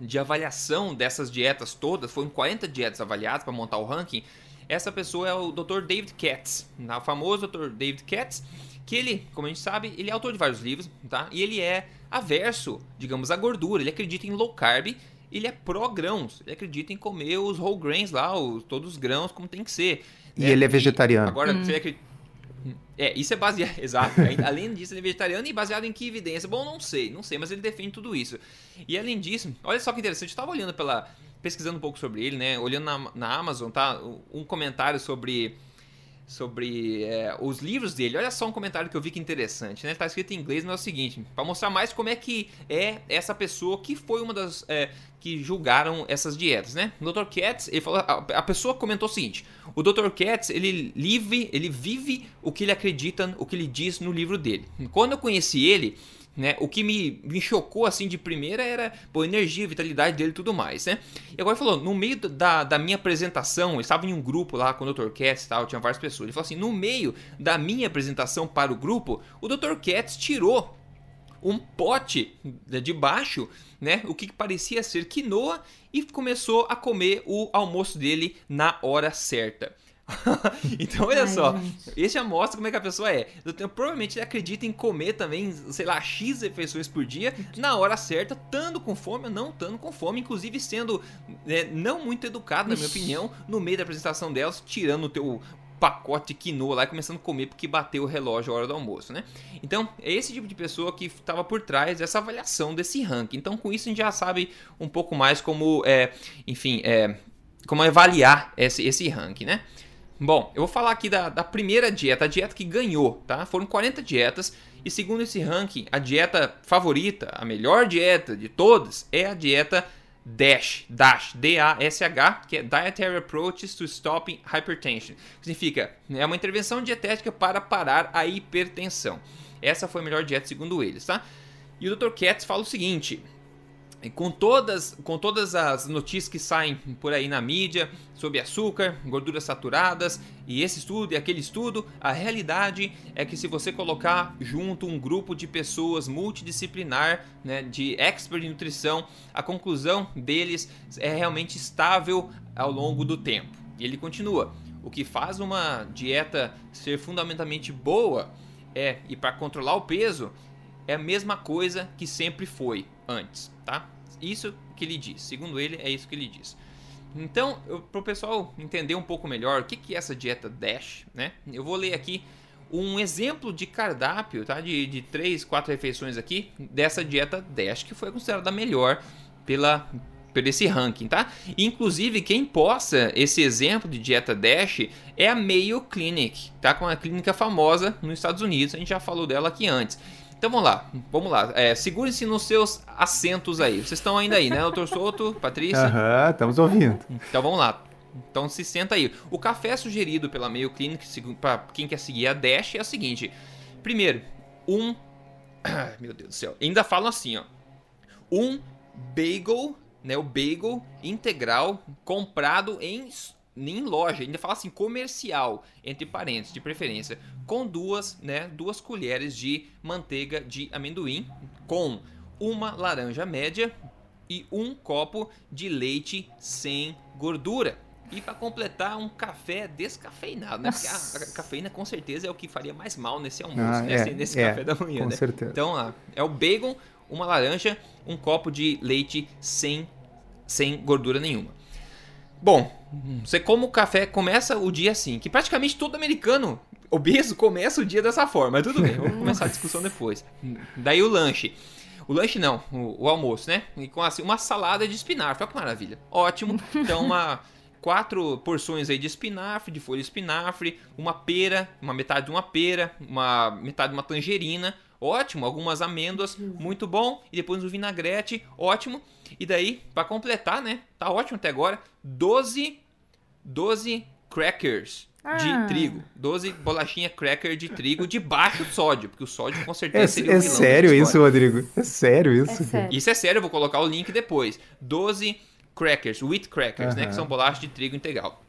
de avaliação dessas dietas todas, foram 40 dietas avaliadas para montar o ranking. Essa pessoa é o Dr. David Katz, o famoso Dr. David Katz, que ele, como a gente sabe, ele é autor de vários livros, tá? E ele é averso, digamos, à gordura. Ele acredita em low carb, ele é pró-grãos. Ele acredita em comer os whole grains lá, os, todos os grãos como tem que ser. E é, ele é vegetariano. agora, hum. você acredita é, isso é baseado. [laughs] Exato. Além disso, ele é vegetariano e baseado em que evidência? Bom, não sei, não sei, mas ele defende tudo isso. E além disso, olha só que interessante, eu estava olhando pela. pesquisando um pouco sobre ele, né? Olhando na, na Amazon, tá? Um comentário sobre sobre é, os livros dele. Olha só um comentário que eu vi que interessante, né? Tá escrito em inglês, mas é o seguinte, para mostrar mais como é que é essa pessoa que foi uma das é, que julgaram essas dietas, né? O Dr. Katz, ele falou, a, pessoa comentou o seguinte: o Dr. Katz, ele vive, ele vive o que ele acredita, o que ele diz no livro dele. Quando eu conheci ele, né? O que me, me chocou assim de primeira era a energia, vitalidade dele e tudo mais, né? E agora ele falou, no meio da, da minha apresentação, eu estava em um grupo lá com o Dr. Katz e tal, tinha várias pessoas. Ele falou assim: no meio da minha apresentação para o grupo, o Dr. Katz tirou um pote de baixo, né? O que parecia ser quinoa e começou a comer o almoço dele na hora certa. [laughs] então, olha Ai, só. Gente. Esse já mostra como é que a pessoa é. Então, provavelmente ele acredita em comer também, sei lá, X refeições por dia, na hora certa, estando com fome ou não estando com fome, inclusive sendo né, não muito educado, na minha opinião, no meio da apresentação delas, tirando o teu pacote quinoa lá e começando a comer porque bateu o relógio a hora do almoço, né? Então, é esse tipo de pessoa que estava por trás dessa avaliação desse ranking. Então, com isso a gente já sabe um pouco mais como, é, enfim, é, como avaliar esse, esse ranking, né? Bom, eu vou falar aqui da, da primeira dieta, a dieta que ganhou, tá? Foram 40 dietas e segundo esse ranking, a dieta favorita, a melhor dieta de todas é a dieta DASH, DASH, D-A-S-H, que é Dietary Approaches to Stopping Hypertension. Significa, é uma intervenção dietética para parar a hipertensão. Essa foi a melhor dieta segundo eles, tá? E o Dr. Katz fala o seguinte, com todas, com todas as notícias que saem por aí na mídia sobre açúcar, gorduras saturadas e esse estudo e aquele estudo, a realidade é que se você colocar junto um grupo de pessoas multidisciplinar, né, de expert em nutrição, a conclusão deles é realmente estável ao longo do tempo. E ele continua: o que faz uma dieta ser fundamentalmente boa é e para controlar o peso é a mesma coisa que sempre foi antes, tá? Isso que ele diz. Segundo ele, é isso que ele diz. Então, para o pessoal entender um pouco melhor o que, que é essa dieta DASH, né? Eu vou ler aqui um exemplo de cardápio, tá? De, de três, quatro refeições aqui dessa dieta DASH que foi considerada a melhor pela por esse ranking, tá? Inclusive, quem posta esse exemplo de dieta DASH é a Mayo Clinic, tá? Com uma clínica famosa nos Estados Unidos, a gente já falou dela aqui antes. Então vamos lá, vamos lá. É, Segure-se nos seus assentos aí. Vocês estão ainda aí, né, doutor Souto, [laughs] Patrícia? Aham, estamos ouvindo. Então vamos lá. Então se senta aí. O café sugerido pela Mayo Clinic para quem quer seguir a Dash é o seguinte: primeiro, um, [coughs] meu Deus do céu, ainda falam assim, ó, um bagel, né, o bagel integral comprado em em loja, ainda fala assim comercial, entre parênteses, de preferência, com duas, né, duas colheres de manteiga de amendoim, com uma laranja média e um copo de leite sem gordura. E para completar, um café descafeinado, né? Porque a, a, cafeína com certeza é o que faria mais mal nesse almoço, ah, né? É, nesse é, café da manhã, com né? Certeza. Então, ó, é o bacon, uma laranja, um copo de leite sem, sem gordura nenhuma. Bom, você como o café começa o dia assim, que praticamente todo americano obeso começa o dia dessa forma, mas tudo bem, vamos começar a discussão depois. Daí o lanche. O lanche não, o, o almoço, né? E com assim, uma salada de espinafre, olha que maravilha. Ótimo. Então, uma quatro porções aí de espinafre, de folha de espinafre, uma pera, uma metade de uma pera, uma metade de uma tangerina, ótimo. Algumas amêndoas, muito bom. E depois o vinagrete, ótimo. E daí, para completar, né? Tá ótimo até agora. 12, 12 crackers ah. de trigo. 12 bolachinha cracker de trigo de baixo sódio, porque o sódio com certeza é, seria É sério isso, Rodrigo? É sério isso? É sério. Isso é sério, eu vou colocar o link depois. 12 crackers, wheat crackers, né, que são bolachas de trigo integral.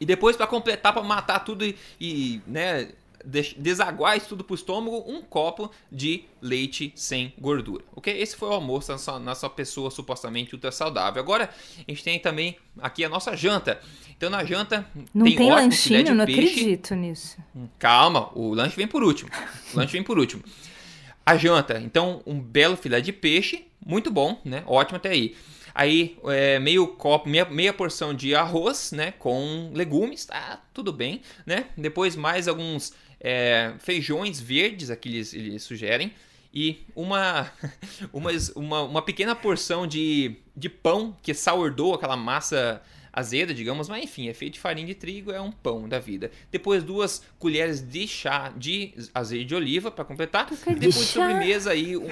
E depois para completar, para matar tudo e, e né, desaguar isso tudo pro estômago, um copo de leite sem gordura, ok? Esse foi o almoço nossa, nossa pessoa supostamente ultra saudável. Agora, a gente tem também aqui a nossa janta. Então, na janta não tem, tem lanchinho, não peixe. acredito nisso. Calma, o lanche vem por último. O lanche vem por último. A janta, então, um belo filé de peixe, muito bom, né? Ótimo até aí. Aí, é, meio copo, meia, meia porção de arroz, né? Com legumes, tá tudo bem, né? Depois mais alguns é, feijões verdes, aqui eles, eles sugerem, e uma, [laughs] uma, uma, uma, pequena porção de, de pão, que é sourdough, aquela massa azeda, digamos, mas enfim, é feito de farinha de trigo, é um pão da vida. Depois duas colheres de chá de azeite de oliva para completar. E depois de sobremesa aí um,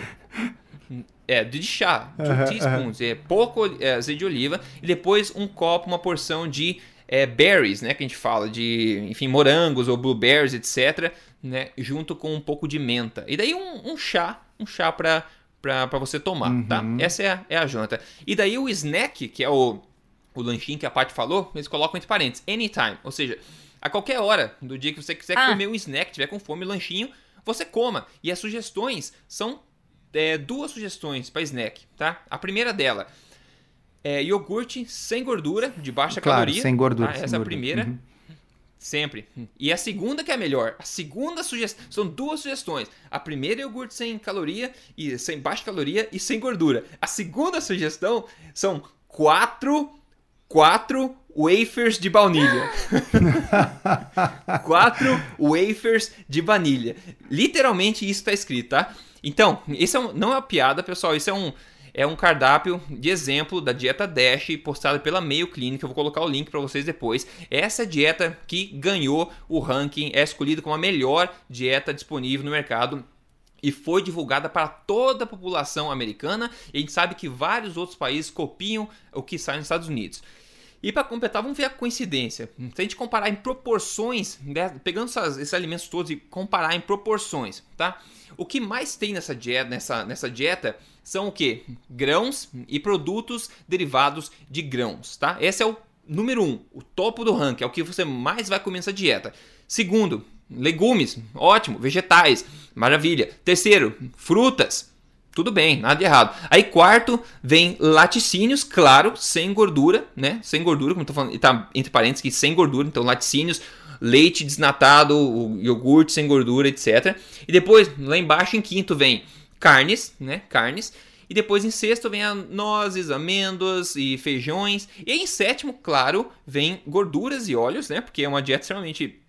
é, de chá, de uh -huh, teaspoons, uh -huh. é pouco é, azeite de oliva e depois um copo, uma porção de é, berries, né, que a gente fala de, enfim, morangos ou blueberries, etc, né, junto com um pouco de menta. E daí um, um chá, um chá para para você tomar, tá? uhum. tá? Essa é a, é a janta. E daí o snack, que é o, o lanchinho que a Paty falou, eles colocam entre parênteses, anytime, ou seja, a qualquer hora do dia que você quiser ah. comer um snack, tiver com fome, lanchinho, você coma. E as sugestões são é, duas sugestões para snack, tá? A primeira dela é, iogurte sem gordura, de baixa claro, caloria. Sem gordura. Tá? Sem Essa é a primeira. Uhum. Sempre. E a segunda que é a melhor. A segunda sugestão. São duas sugestões. A primeira é iogurte sem caloria e sem baixa caloria e sem gordura. A segunda sugestão são quatro. Quatro wafers de baunilha. [laughs] quatro wafers de baunilha. Literalmente isso está escrito, tá? Então, isso é um, não é uma piada, pessoal. Isso é um é um cardápio de exemplo da dieta Dash postada pela Mayo Clinic. Eu vou colocar o link para vocês depois. Essa é dieta que ganhou o ranking, é escolhida como a melhor dieta disponível no mercado e foi divulgada para toda a população americana. E a gente sabe que vários outros países copiam o que sai nos Estados Unidos. E para completar, vamos ver a coincidência. Se a gente comparar em proporções, né, pegando esses alimentos todos e comparar em proporções, tá? O que mais tem nessa dieta, nessa, nessa dieta são o que? Grãos e produtos derivados de grãos, tá? Esse é o número um, o topo do ranking, é o que você mais vai comer nessa dieta. Segundo, legumes, ótimo. Vegetais, maravilha. Terceiro, frutas, tudo bem, nada de errado. Aí quarto, vem laticínios, claro, sem gordura, né? Sem gordura, como eu tô falando, tá entre parênteses que sem gordura, então laticínios, leite desnatado, iogurte sem gordura, etc. E depois, lá embaixo em quinto vem carnes, né? Carnes. E depois em sexto vem a nozes, amêndoas e feijões. E em sétimo, claro, vem gorduras e óleos, né? Porque é uma dieta extremamente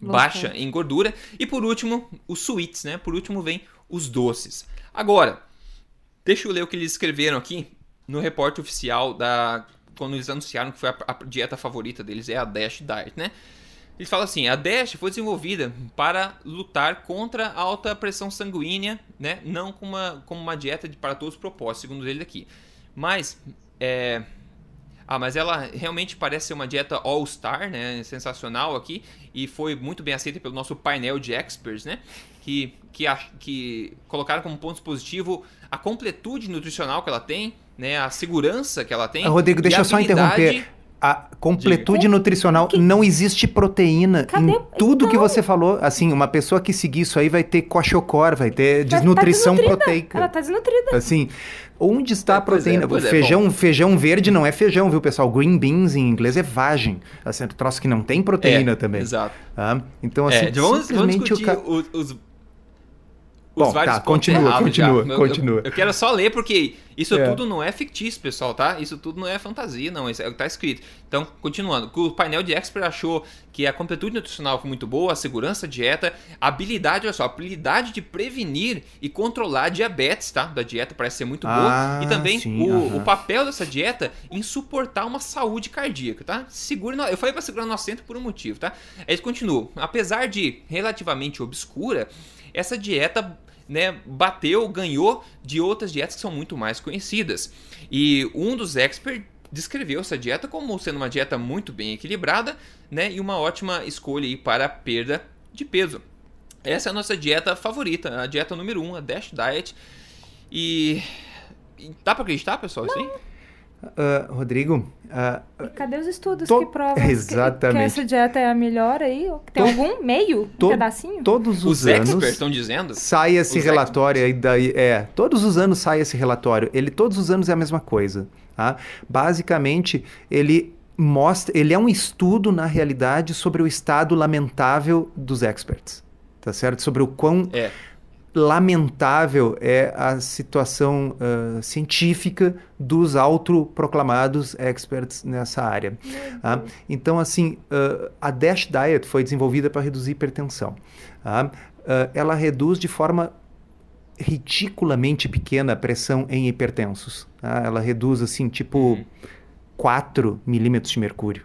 baixa em gordura. E por último, os sweets, né? Por último vem os doces. Agora, deixa eu ler o que eles escreveram aqui no repórter oficial da quando eles anunciaram que foi a, a dieta favorita deles é a Dash Diet, né? Eles falam assim: a Dash foi desenvolvida para lutar contra a alta pressão sanguínea, né? Não como uma, como uma dieta de, para todos os propósitos, segundo eles aqui. Mas, é... Ah, mas ela realmente parece ser uma dieta all-star, né? Sensacional aqui. E foi muito bem aceita pelo nosso painel de experts, né? Que, que, que colocaram como ponto positivo a completude nutricional que ela tem, né? A segurança que ela tem. Rodrigo, deixa eu só interromper a completude Diga. nutricional que... não existe proteína Cadê? em tudo então... que você falou. Assim, uma pessoa que seguir isso aí vai ter coachocor, vai ter tá desnutrição tá proteica. Ela tá desnutrida. Assim, onde está é, a proteína? É, feijão, é, feijão verde não é feijão, viu, pessoal? Green beans em inglês é vagem. Assim, é troço que não tem proteína é, também. Exato. Ah, então, assim, é, vamos, vamos discutir ca... os, os Bom, tá, continua, continua, já. continua. Eu, eu, quero só ler porque isso é. tudo não é fictício, pessoal, tá? Isso tudo não é fantasia, não. Isso é o que tá escrito. Então, continuando. O painel de expert achou que a completude nutricional foi muito boa, a segurança dieta, a habilidade, olha só, a habilidade de prevenir e controlar diabetes, tá? Da dieta parece ser muito boa. Ah, e também sim, o, uh -huh. o, papel dessa dieta em suportar uma saúde cardíaca, tá? Segure no, eu falei para segurar no assento por um motivo, tá? Eles continuam. Apesar de relativamente obscura, essa dieta né, bateu, ganhou de outras dietas que são muito mais conhecidas. E um dos experts descreveu essa dieta como sendo uma dieta muito bem equilibrada, né, e uma ótima escolha para perda de peso. Essa é a nossa dieta favorita, a dieta número 1, um, a Dash Diet. E, dá para acreditar, pessoal, assim? Uh, Rodrigo. Uh, cadê os estudos to... que provam Exatamente. Que, que, essa dieta é a melhor aí? Tem to... algum meio? To... Um pedacinho? Todos os, os anos. estão dizendo? Sai esse os relatório aí daí. É, todos os anos sai esse relatório. Ele todos os anos é a mesma coisa. Tá? Basicamente, ele mostra. Ele é um estudo, na realidade, sobre o estado lamentável dos experts. Tá certo? Sobre o quão. É lamentável é a situação uh, científica dos autoproclamados experts nessa área. Tá? Então, assim, uh, a DASH Diet foi desenvolvida para reduzir hipertensão. Tá? Uh, ela reduz de forma ridiculamente pequena a pressão em hipertensos. Tá? Ela reduz, assim, tipo... Uhum 4 milímetros de mercúrio.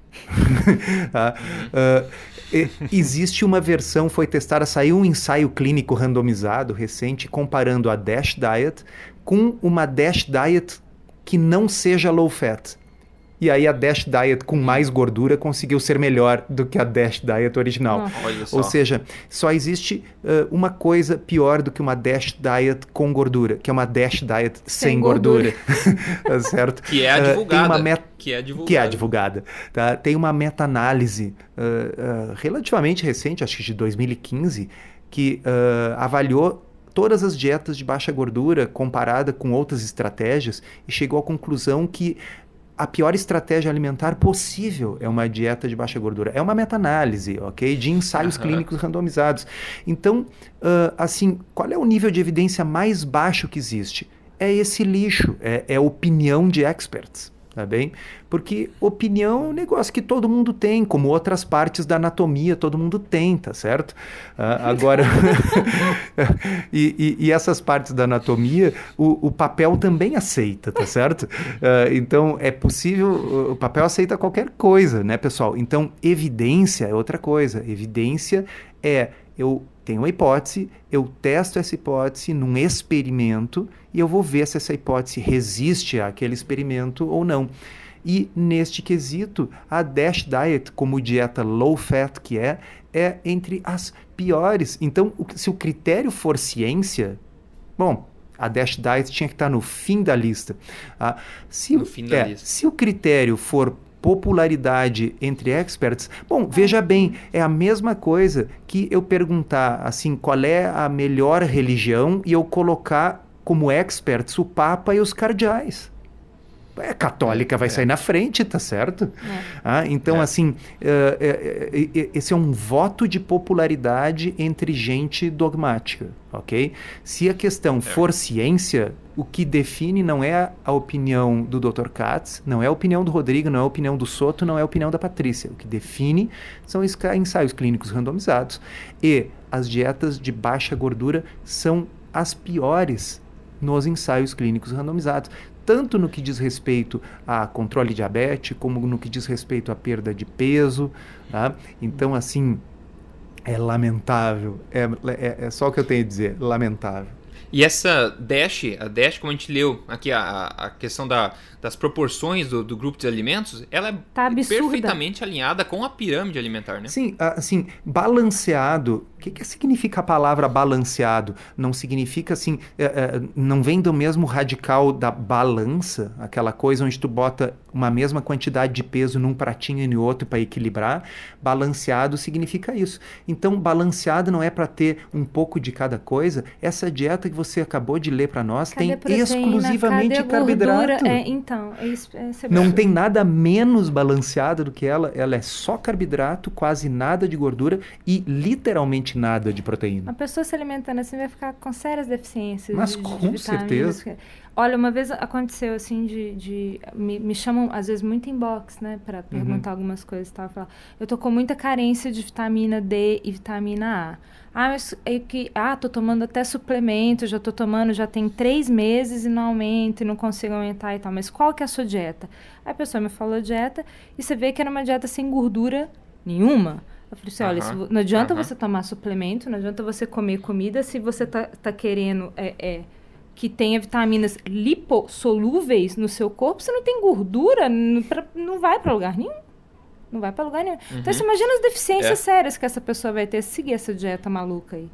uh, [laughs] existe uma versão, foi testada, saiu um ensaio clínico randomizado recente comparando a DASH Diet com uma DASH Diet que não seja low fat. E aí a Dash Diet com mais gordura conseguiu ser melhor do que a Dash Diet original. Ou seja, só existe uh, uma coisa pior do que uma Dash Diet com gordura, que é uma Dash Diet sem, sem gordura. [laughs] tá certo? Que é a divulgada. Uh, met... Que é divulgada. Que é a divulgada. Tá? Tem uma meta-análise uh, relativamente recente, acho que de 2015, que avaliou todas as dietas de baixa gordura comparada com outras estratégias e chegou à conclusão que a pior estratégia alimentar possível é uma dieta de baixa gordura. É uma meta-análise, ok? De ensaios uhum. clínicos randomizados. Então, uh, assim, qual é o nível de evidência mais baixo que existe? É esse lixo, é, é opinião de experts tá bem? Porque opinião é um negócio que todo mundo tem, como outras partes da anatomia todo mundo tem, tá certo? Uh, agora, [laughs] e, e, e, essas partes da anatomia, o, o, papel também aceita, tá certo? Uh, então, é possível, o papel aceita qualquer coisa, né, pessoal? Então, evidência é outra coisa. Evidência é eu tenho uma hipótese, eu testo essa hipótese num experimento e eu vou ver se essa hipótese resiste àquele experimento ou não. E neste quesito, a Dash Diet, como dieta low fat que é, é entre as piores. Então, se o critério for ciência, bom, a Dash Diet tinha que estar no fim da lista. Ah, se, no fim da é, lista. Se o critério for popularidade entre experts, bom, veja bem, é a mesma coisa que eu perguntar assim, qual é a melhor religião e eu colocar como experts o Papa e os cardeais é católica vai é. sair na frente, tá certo? É. Ah, então, é. assim, uh, esse é um voto de popularidade entre gente dogmática, ok? Se a questão é. for ciência, o que define não é a opinião do Dr. Katz, não é a opinião do Rodrigo, não é a opinião do Soto, não é a opinião da Patrícia. O que define são ensaios clínicos randomizados. E as dietas de baixa gordura são as piores nos ensaios clínicos randomizados tanto no que diz respeito a controle diabético, como no que diz respeito à perda de peso. Tá? Então, assim, é lamentável. É, é, é só o que eu tenho a dizer, lamentável. E essa Dash, a Dash, como a gente leu aqui, a, a questão da, das proporções do, do, grupo de alimentos, ela é tá perfeitamente alinhada com a pirâmide alimentar, né? Sim, assim, balanceado que, que significa a palavra balanceado? Não significa assim, é, é, não vem do mesmo radical da balança, aquela coisa onde tu bota uma mesma quantidade de peso num pratinho e no outro para equilibrar. Balanceado significa isso. Então, balanceado não é para ter um pouco de cada coisa. Essa dieta que você acabou de ler para nós cadê tem proteína, exclusivamente carboidrato. É, então, é isso, é não tem nada menos balanceado do que ela. Ela é só carboidrato, quase nada de gordura e literalmente nada de proteína. A pessoa se alimentando assim vai ficar com sérias deficiências. Mas de, com de certeza. Olha, uma vez aconteceu assim de. de me, me, chamam, às vezes, muito inbox, né? Para uhum. perguntar uhum. algumas coisas e tal. Falar, eu tô com muita carência de vitamina D e vitamina A. Ah, mas é que. Ah, tô tomando até suplemento, já tô tomando, já tem três meses e não aumenta e não consigo aumentar e tal. Mas qual que é a sua dieta? Aí a pessoa me falou dieta e você vê que era uma dieta sem gordura nenhuma. Eu falei assim, olha, uhum. não adianta uhum. você tomar suplemento, não adianta você comer comida se você tá, tá querendo é, é, que tenha vitaminas lipossolúveis no seu corpo, você não tem gordura, não, pra, não vai para lugar nenhum. Não vai para lugar nenhum. Então, uhum. Então, você imagina as deficiências é. sérias que essa pessoa vai ter se seguir essa dieta maluca aí.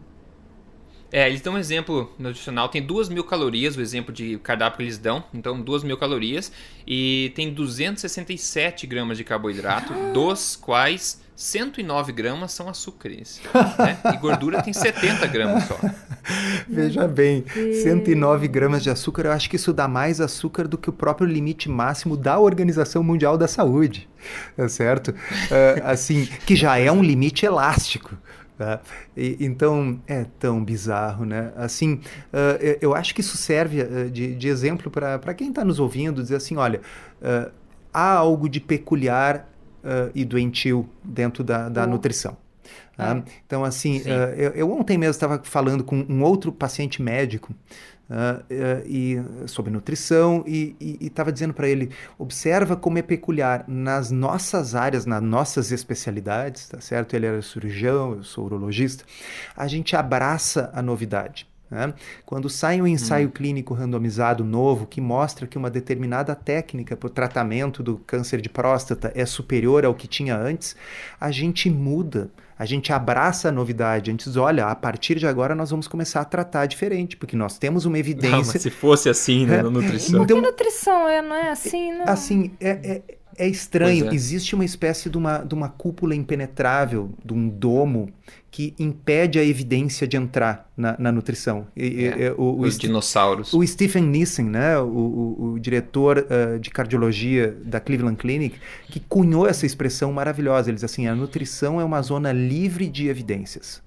É, eles dão um exemplo nutricional, tem duas mil calorias, o exemplo de cardápio que eles dão, então duas mil calorias, e tem 267 gramas de carboidrato, [gasps] dos quais 109 gramas são açúcares. né? E gordura tem 70 gramas só. [laughs] Veja bem, 109 gramas de açúcar, eu acho que isso dá mais açúcar do que o próprio limite máximo da Organização Mundial da Saúde, tá certo? Uh, [laughs] assim, que já é um limite elástico. Tá? E, então é tão bizarro, né? Assim, uh, eu acho que isso serve uh, de, de, exemplo para quem está nos ouvindo, dizer assim, olha, uh, há algo de peculiar e doentio dentro da, da oh. nutrição. Tá? Então, assim, eu, eu, ontem mesmo estava falando com um outro paciente médico Uh, uh, e, sobre nutrição e estava dizendo para ele observa como é peculiar nas nossas áreas nas nossas especialidades tá certo ele era cirurgião eu sou urologista a gente abraça a novidade né? Quando sai um ensaio hum. clínico randomizado novo que mostra que uma determinada técnica para o tratamento do câncer de próstata é superior ao que tinha antes, a gente muda, a gente abraça a novidade, a gente diz, olha, a partir de agora nós vamos começar a tratar diferente, porque nós temos uma evidência... Não, mas se fosse assim, né, é, [laughs] na nutrição... Então, nutrição é, não é assim, não? Assim, é, é é estranho. É. Existe uma espécie de uma, de uma cúpula impenetrável, de um domo, que impede a evidência de entrar na, na nutrição. E, é. o, o Os dinossauros. O Stephen Nissen, né, o, o, o diretor uh, de cardiologia da Cleveland Clinic, que cunhou essa expressão maravilhosa. Ele diz assim: a nutrição é uma zona livre de evidências.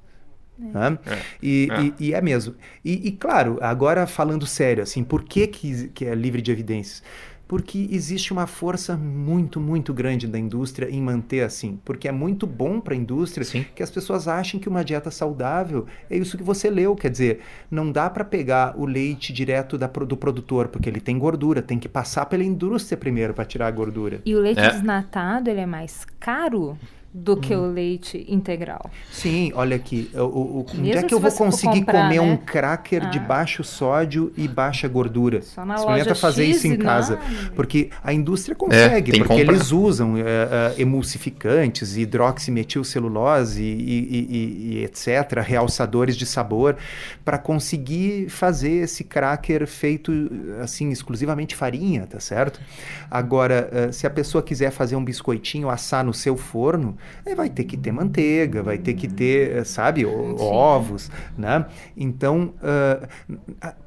É. Né? É. E, é. E, e, é mesmo. E, e, claro, agora falando sério, assim, por que, que, que é livre de evidências? Porque existe uma força muito, muito grande da indústria em manter assim. Porque é muito bom para a indústria Sim. que as pessoas achem que uma dieta saudável é isso que você leu. Quer dizer, não dá para pegar o leite direto da, do produtor, porque ele tem gordura, tem que passar pela indústria primeiro para tirar a gordura. E o leite é. desnatado, ele é mais caro? Do que o leite integral. Sim, olha aqui, o, o, onde é que eu vou conseguir comprar, comer né? um cracker de Ah. baixo sódio e baixa gordura? Só na Experimenta loja fazer X isso em casa, não. porque a indústria consegue, tem que porque eles usam eh, eh, emulsificantes, hidroximetilcelulose e, e- e- e etc, realçadores de sabor, para conseguir fazer esse cracker feito assim exclusivamente farinha, tá certo? Agora, eh, se a pessoa quiser fazer um biscoitinho assar no seu forno, aí vai ter que ter manteiga, vai ter que ter, eh, sabe, o- ovos, né? Então,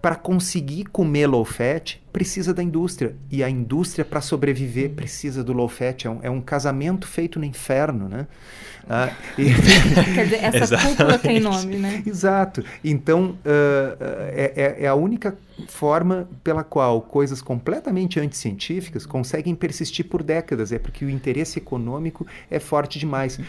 para conseguir comer low fat, precisa da indústria. E a indústria, para sobreviver, precisa do low fat. É um, é um casamento feito no inferno, né? Ah, e- [laughs] Quer dizer, essa cúpula tem nome, né? Exato. Então, ah, é, é- é a única forma pela qual coisas completamente anticientíficas conseguem persistir por décadas. É porque o interesse econômico é forte demais.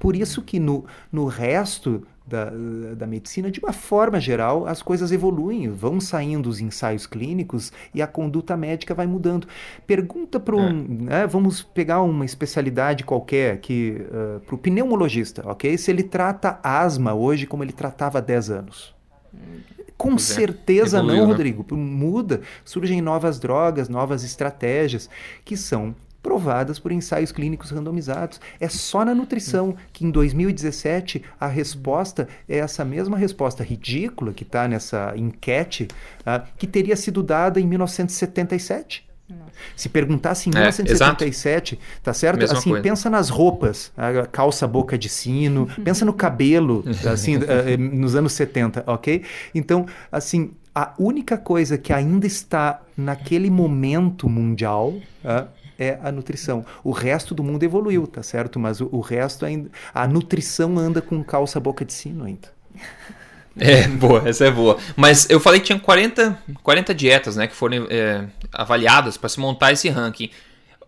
Por isso que no, no resto da, da medicina, de uma forma geral, as coisas evoluem, vão saindo os ensaios clínicos e a conduta médica vai mudando. Pergunta para um. né, vamos pegar uma especialidade qualquer aqui, para o pneumologista, ok? Se ele trata asma hoje como ele tratava há 10 anos. Com é, certeza evoluiu, não, né? Rodrigo. Muda. Surgem novas drogas, novas estratégias que são provadas por ensaios clínicos randomizados. É só na nutrição que em 2017 a resposta é essa mesma resposta ridícula que está nessa enquete, ah, que teria sido dada em 1977. Se perguntasse em É, 1977, tá certo? Mesma assim, coisa. pensa nas roupas, a calça boca de sino, [laughs] pensa no cabelo, [laughs] assim, eh, nos anos 70, ok? Então, assim, a única coisa que ainda está naquele momento mundial ah, é a nutrição. O resto do mundo evoluiu, tá certo? Mas o, o resto ainda. A nutrição anda com calça boca de sino ainda. É, [laughs] boa, essa é boa. Mas eu falei que tinha 40, 40 dietas, né, que foram é, avaliadas para se montar esse ranking.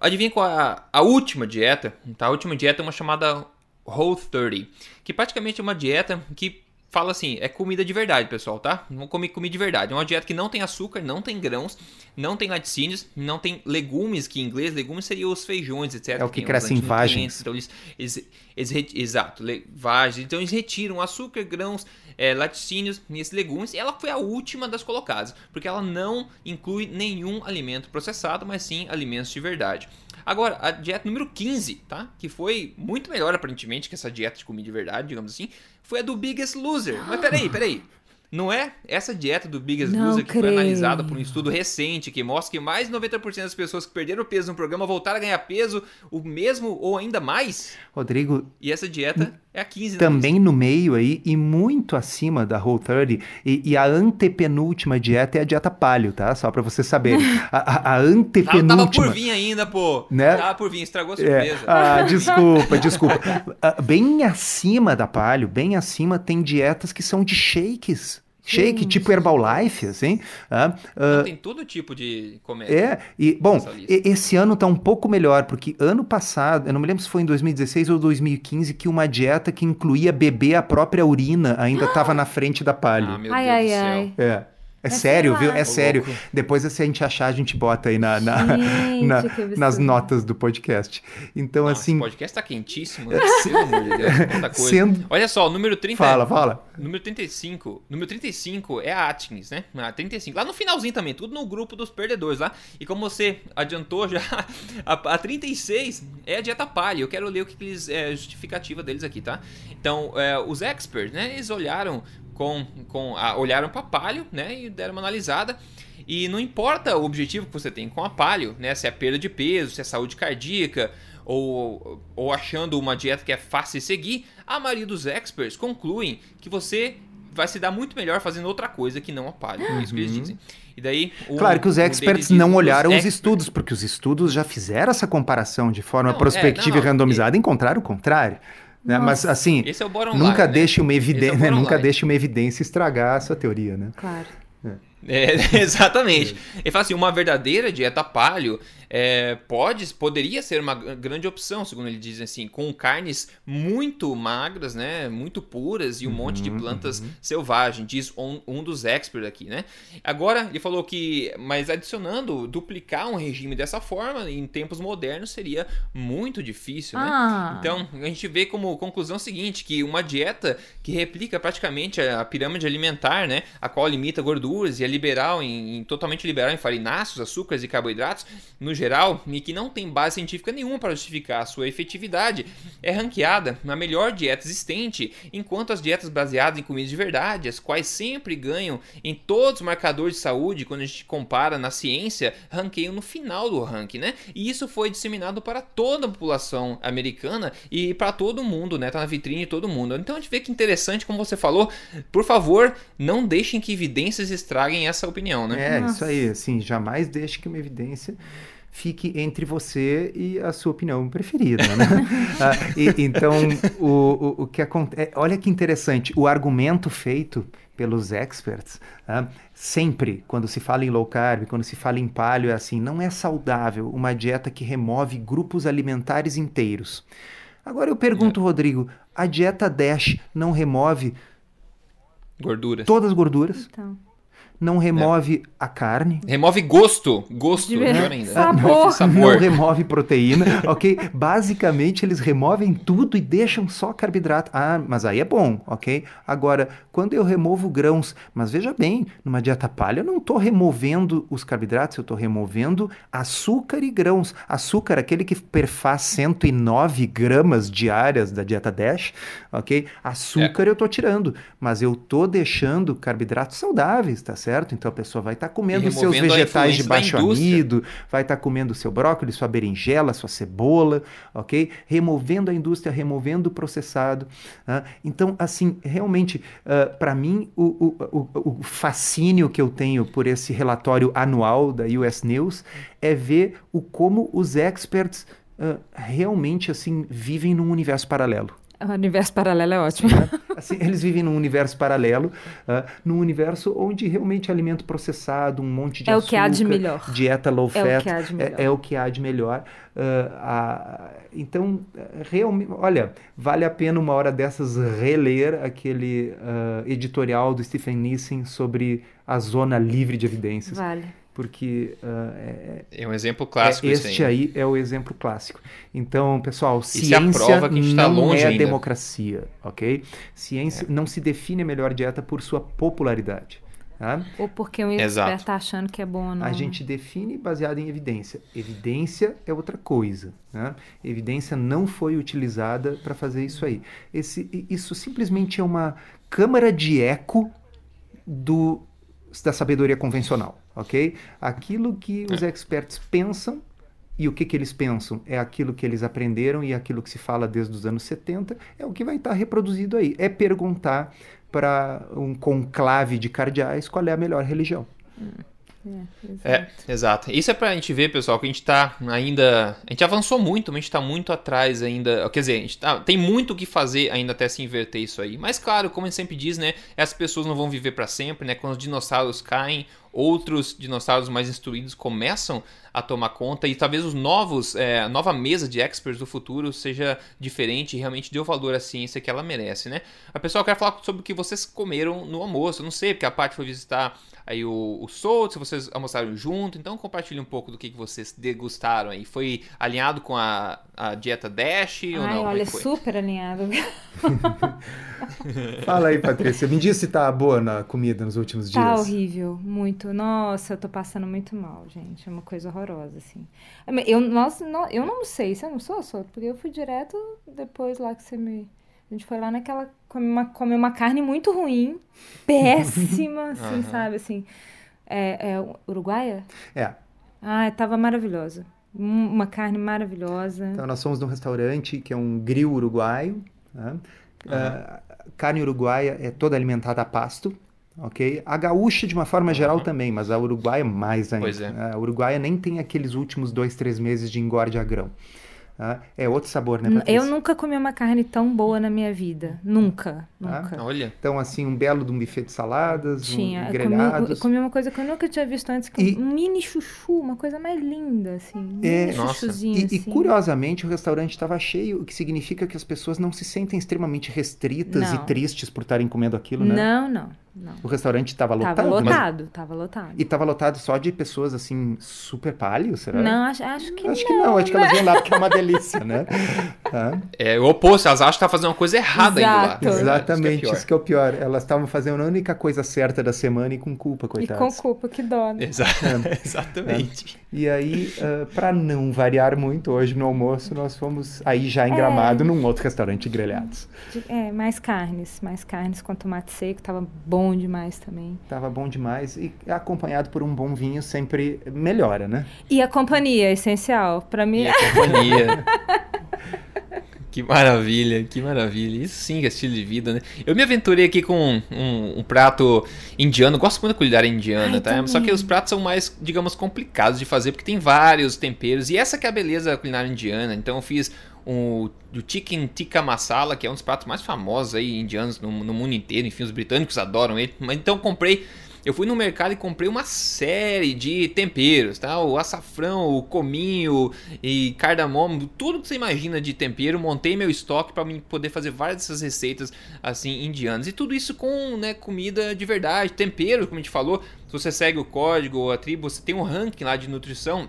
Adivinha qual a, a última dieta? Tá? A última dieta é uma chamada Whole 30, que praticamente é uma dieta que fala assim, é comida de verdade, pessoal, tá? Vamos comer comida de verdade. É uma dieta que não tem açúcar, não tem grãos, não tem laticínios, não tem legumes, que em inglês legumes seriam os feijões, etc. É o que tem cresce em vagens. Então eles, eles, eles exato, vagens. Então eles retiram açúcar, grãos, é, laticínios e esses legumes. E ela foi a última das colocadas, porque ela não inclui nenhum alimento processado, mas sim alimentos de verdade. Agora, a dieta número 15, tá? Que foi muito melhor aparentemente que essa dieta de comida de verdade, digamos assim, foi a do Biggest Loser. Mas peraí, peraí. Não é essa dieta do Biggest Não Loser que foi creio. analisada por um estudo recente que mostra que mais de 90% das pessoas que perderam peso no programa voltaram a ganhar peso o mesmo ou ainda mais? Rodrigo, E essa dieta é a 15 da também no meio aí e muito acima da Whole 30 e, e a antepenúltima dieta é a dieta paleo, tá? Só pra você saber. [laughs] A, a- a lista. Tava, antepenúltima... tava por vir ainda, pô. Né? Tava por vir, estragou a É. surpresa. Ah, desculpa, desculpa. [laughs] Ah, Bem acima da palio, bem acima, tem dietas que são de shakes. Shake, Sim. tipo Herbalife, assim. ah, ah, tem todo tipo de comédia. é, e bom, e- esse ano tá um pouco melhor, porque ano passado, eu não me lembro se foi em 2016 ou 2015, que uma dieta que incluía beber a própria urina ainda estava na frente da Ah, palio. meu ai, Deus ai, do céu. ai. É. É É sério, viu? É sério. louco. Depois, se a gente achar, a gente bota aí na, na- Gente, na- nas notas do podcast. Então, Nossa, assim, esse podcast tá quentíssimo, né? Pelo amor de Deus, quanta [laughs] coisa. Sendo- Olha só, o número 30 fala, fala. Número 35. Número 35 é a Atkins, né? A 35. Lá no finalzinho também, tudo no grupo dos perdedores lá. E como você adiantou já, [laughs] a, a 36 é a dieta palha. Eu quero ler o que eles. É, a justificativa deles aqui, tá? Então, é, os experts, né? Eles olharam com. com a, olharam pra palio, né? E deram uma analisada. E não importa o objetivo que você tem com a palio, né? Se é perda de peso, se é saúde cardíaca, ou, ou achando uma dieta que é fácil de seguir, a maioria dos experts concluem que você vai se dar muito melhor fazendo outra coisa que não a palio. É isso que eles dizem. E daí, o- Claro que os experts não olharam os experts- estudos, porque os estudos já fizeram essa comparação de forma Não, é, prospectiva não, e randomizada e encontraram o contrário. Né? Mas assim, Esse é nunca line, né? deixe uma Esse é bottom nunca line. deixe uma evidência estragar a sua teoria, né? Claro. [laughs] É, [laughs] exatamente. Ele fala assim, uma verdadeira dieta paleo é, pode, poderia ser uma grande opção, segundo ele diz assim, com carnes muito magras, né, muito puras e um uhum, monte de plantas uhum. selvagens, diz um, um, dos experts aqui, né. Agora, ele falou que, mas adicionando, duplicar um regime dessa forma em tempos modernos seria muito difícil, né. Ah. Então, a gente vê como conclusão o seguinte, que uma dieta que replica praticamente a, a pirâmide alimentar, né, a qual limita gorduras e liberal em, em totalmente liberal em farináceos, açúcares e carboidratos, no geral, e que não tem base científica nenhuma para justificar a sua efetividade, é ranqueada na melhor dieta existente, enquanto as dietas baseadas em comida de verdade, as quais sempre ganham em todos os marcadores de saúde, quando a gente compara na ciência, ranqueiam no final do ranking, né? E isso foi disseminado para toda a população americana e para todo mundo, né? Tá na vitrine de todo mundo. Então a gente vê que interessante, como você falou, por favor, não deixem que evidências estraguem essa opinião, né? É, Nossa. isso aí, assim, jamais deixe que uma evidência fique entre você e a sua opinião preferida, né? [laughs] ah, e, então, o, o, o que acontece... É, olha que interessante, o argumento feito pelos experts, ah, sempre, quando se fala em low carb, quando se fala em paleo, é assim, não é saudável uma dieta que remove grupos alimentares inteiros. Agora eu pergunto, é. Rodrigo, a dieta DASH não remove... Gorduras. Todas as gorduras? Então não remove é. a carne. Remove gosto, gosto, melhor ainda. Sabor. [laughs] sabor. Não remove proteína, ok? Basicamente, eles removem tudo e deixam só carboidrato. Ah, mas aí é bom, ok? Agora, quando eu removo grãos, mas veja bem, numa dieta palha eu não estou removendo os carboidratos, eu estou removendo açúcar e grãos. Açúcar, aquele que perfaz 109 gramas diárias da dieta DASH, ok? Açúcar é. eu estou tirando, mas eu estou deixando carboidratos saudáveis, tá certo? Certo? Então a pessoa vai estar tá comendo seus vegetais de baixo amido, vai estar tá comendo seu brócolis, sua berinjela, sua cebola, ok? Removendo a indústria, removendo o processado. Uh, então, assim, realmente, uh, para mim, o, o, o, o fascínio que eu tenho por esse relatório anual da US News é ver o como os experts uh, realmente assim vivem num universo paralelo. O universo paralelo é ótimo. Assim, eles vivem num universo paralelo, uh, num universo onde realmente alimento processado, um monte de é açúcar, o que há de melhor. dieta low fat, é o que há de melhor. É, é o que há de melhor. Uh, a, então, realmente, olha, vale a pena uma hora dessas reler aquele uh, editorial do Stephen Nissen sobre a zona livre de evidências. Vale porque uh, é, é, um exemplo clássico. É, este aí. aí. é o exemplo clássico. Então, pessoal, ciência tá não é ainda. democracia, ok? Ciência é. não se define a melhor dieta por sua popularidade. Tá? Ou porque o expert está achando que é bom ou não. A gente define baseado em evidência. Evidência é outra coisa. Né? Evidência não foi utilizada para fazer isso aí. Esse, isso simplesmente é uma câmara de eco do, da sabedoria convencional ok? Aquilo que os é. experts pensam e o que, que eles pensam é aquilo que eles aprenderam e aquilo que se fala desde os anos 70 é o que vai estar reproduzido aí. É perguntar para um conclave de cardeais qual é a melhor religião. Hum. É, é, exato. Isso é pra gente ver, pessoal, que a gente tá ainda. A gente avançou muito, mas a gente tá muito atrás ainda. Quer dizer, a gente tá, tem muito o que fazer ainda até se inverter isso aí. Mas, claro, como a gente sempre diz, né? Essas pessoas não vão viver para sempre, né? Quando os dinossauros caem, outros dinossauros mais instruídos começam a tomar conta e talvez os novos, é, a nova mesa de experts do futuro seja diferente e realmente dê o valor à ciência que ela merece, né? A pessoa quer falar sobre o que vocês comeram no almoço. Eu não sei, porque a parte foi visitar aí o, o Souto, se vocês almoçaram junto, então compartilhe um pouco do que, que vocês degustaram aí. Foi alinhado com a, a dieta Dash Ai, ou não? É olha, super alinhado. [laughs] Fala aí, Patrícia. Me diz se tá boa na comida nos últimos tá dias. Tá horrível, muito. Nossa, eu tô passando muito mal, gente. É uma coisa horrorosa, assim. Eu, nossa, eu não sei, você não sou, Souto? Porque eu fui direto depois lá que você me a gente foi lá naquela. Comer uma, comer uma carne muito ruim, [laughs] péssima, assim, uhum. sabe? Assim. É, é uruguaia? É. Ah, tava maravilhosa. Uma carne maravilhosa. Então, nós fomos num restaurante que é um grill uruguaio. Né? Uhum. Uh, carne uruguaia é toda alimentada a pasto, ok? A gaúcha, de uma forma geral, uhum. também, mas a uruguaia mais ainda. Pois é. A uruguaia nem tem aqueles últimos dois, três meses de engorde a grão. Ah, é outro sabor, né, Patrícia? Eu nunca comi uma carne tão boa na minha vida. Nunca, Ah, nunca. Olha. Então, assim, um belo de um buffet de saladas, Tinha. um Eu comi, eu comi uma coisa que eu nunca tinha visto antes, que E- um mini chuchu, uma coisa mais linda, assim. Um É. mini Nossa. chuchuzinho, E, e, assim. curiosamente o restaurante estava cheio, o que significa que as pessoas não se sentem extremamente restritas e Não. tristes por estarem comendo aquilo, né? Não, não, não. O restaurante estava lotado. Tava mas- lotado, tava lotado. E estava lotado só de pessoas assim, super pálidas, será? Não, acho, acho que Acho não. que não, acho que elas iam lá porque é uma delícia, né? [laughs] Tá? É o oposto, elas acham que tá fazendo uma coisa errada indo lá. Exato. É Exatamente, isso que é o pior. Elas estavam fazendo a única coisa certa da semana e com culpa, E coitadas. com culpa, que dó, né? que é pior. [laughs] Exa- Exatamente. E aí, para não variar muito hoje no almoço, nós fomos aí já em Gramado, num outro restaurante grelhados. De- É, mais carnes, mais carnes com tomate seco, tava bom demais também. Tava bom demais e acompanhado por um bom vinho sempre melhora, né? E a companhia, essencial. Pra mim, E a companhia. [laughs] Que maravilha, que maravilha. Isso sim que é estilo de vida, né? Eu me aventurei aqui com um, um- um prato indiano. Gosto muito da culinária indiana, Ai, tá? Só que também. os pratos são mais, digamos, complicados de fazer, porque tem vários temperos. E essa que é a beleza da culinária indiana. Então eu fiz o, o chicken tikka masala, que é um dos pratos mais famosos aí indianos no, no mundo inteiro. Enfim, os britânicos adoram ele. Mas então eu comprei eu fui no mercado e comprei uma série de temperos, tá? O açafrão, o cominho e cardamomo, tudo que você imagina de tempero, montei meu estoque para poder fazer várias dessas receitas assim indianas. E tudo isso com, né, comida de verdade, tempero, como a gente falou. Se você segue o código ou a tribo, você tem um ranking lá de nutrição,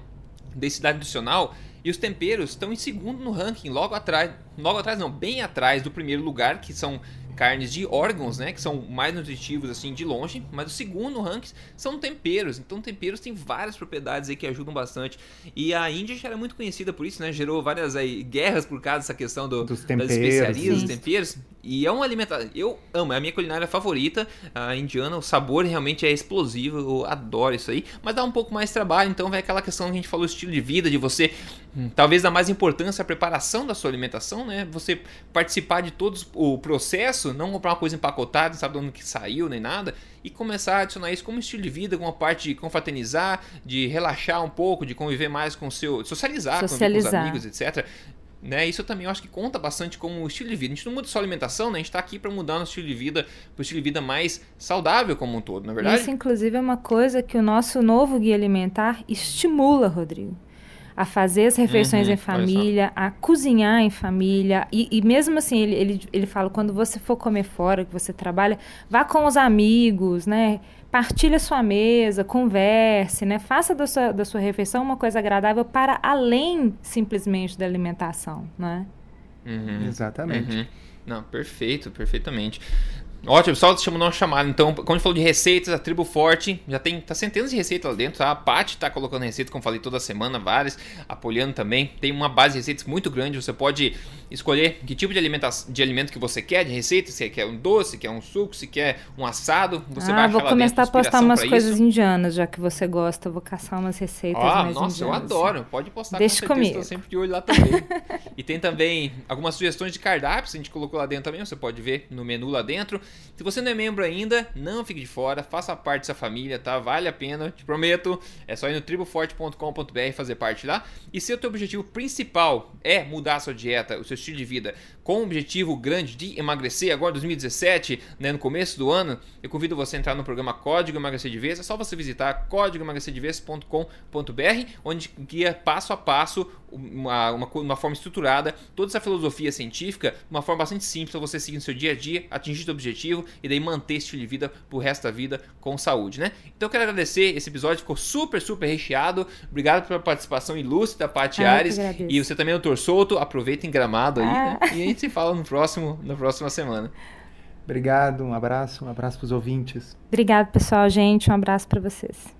densidade nutricional, e os temperos estão em segundo no ranking, logo atrás, logo atrás não, bem atrás do primeiro lugar, que são carnes de órgãos, né, que são mais nutritivos assim de longe, mas o segundo ranking são temperos. Então temperos têm várias propriedades aí que ajudam bastante. E a Índia já era muito conhecida por isso, né? Gerou várias aí guerras por causa dessa questão do, Dos das temperos, especiarias, sim. dos temperos. E é uma alimentação, eu amo, é a minha culinária favorita, a indiana, o sabor realmente é explosivo, eu adoro isso aí, mas dá um pouco mais de trabalho, então vem aquela questão que a gente falou, estilo de vida, de você hum, talvez dar mais importância à preparação da sua alimentação, né? Você participar de todo o processo, não comprar uma coisa empacotada, não sabe de onde que saiu nem nada, e começar a adicionar isso como estilo de vida, com uma parte de confraternizar, de relaxar um pouco, de conviver mais com o seu, socializar, conviver com os Socializar. amigos, etc. Né, isso também eu acho que conta bastante como estilo de vida. A gente não muda só a alimentação, né? A gente tá aqui para mudar nosso estilo de vida para estilo de vida mais saudável como um todo, na verdade? Isso, inclusive, é uma coisa que o nosso novo guia alimentar estimula, Rodrigo. A fazer as refeições Uhum, em família, a cozinhar em família. E, e mesmo assim, ele, ele, ele fala, quando você for comer fora, que você trabalha, vá com os amigos, né? Partilhe a sua mesa, converse, né? Faça da sua, da sua refeição uma coisa agradável para além simplesmente da alimentação, né? Uhum. Exatamente. Uhum. Não, perfeito, perfeitamente. Ótimo, só chamando uma chamada. Então, quando a gente falou de receitas, a Tribo Forte já tem tá centenas de receitas lá dentro, tá? A Paty tá colocando receitas, como falei, toda semana, várias, apoiando também. Tem uma base de receitas muito grande, você pode escolher que tipo de, alimentação, de alimento que você quer, de receita, se quer um doce, se quer um suco, se quer um assado, você vai ah, achar vou começar a postar umas coisas isso. indianas, já que você gosta. Eu vou caçar umas receitas Ah, mais nossa, eu indianas. adoro. Pode postar Deixa com comigo. tô sempre de olho lá também. e tem também algumas sugestões de cardápios, a gente colocou lá dentro também, você pode ver no menu lá dentro. Se você não é membro ainda, não fique de fora, faça parte dessa família, tá? Vale a pena, te prometo. É só ir no triboforte.com.br e fazer parte lá. E se o teu objetivo principal é mudar a sua dieta, o seu estilo de vida, com o objetivo grande de emagrecer agora 2017, né, no começo do ano, eu convido você a entrar no programa Código Emagrecer de Vez. É só você visitar códigoemagrecerdevez.com.br, onde guia passo a passo uma, uma, uma forma estruturada, toda essa filosofia científica, de uma forma bastante simples para você seguir no seu dia a dia, atingir seu objetivo e daí manter esse estilo de vida pro resto da vida com saúde, né? Então eu quero agradecer, esse episódio ficou super, super recheado. Obrigado pela participação ilustre da Paty Ah, Ares. E você também, doutor Souto, aproveita em gramado aí, Ah. né? E a gente se fala no próximo, na próxima semana. Obrigado, um abraço, um abraço para os ouvintes. Obrigado, pessoal, gente. Um abraço para vocês.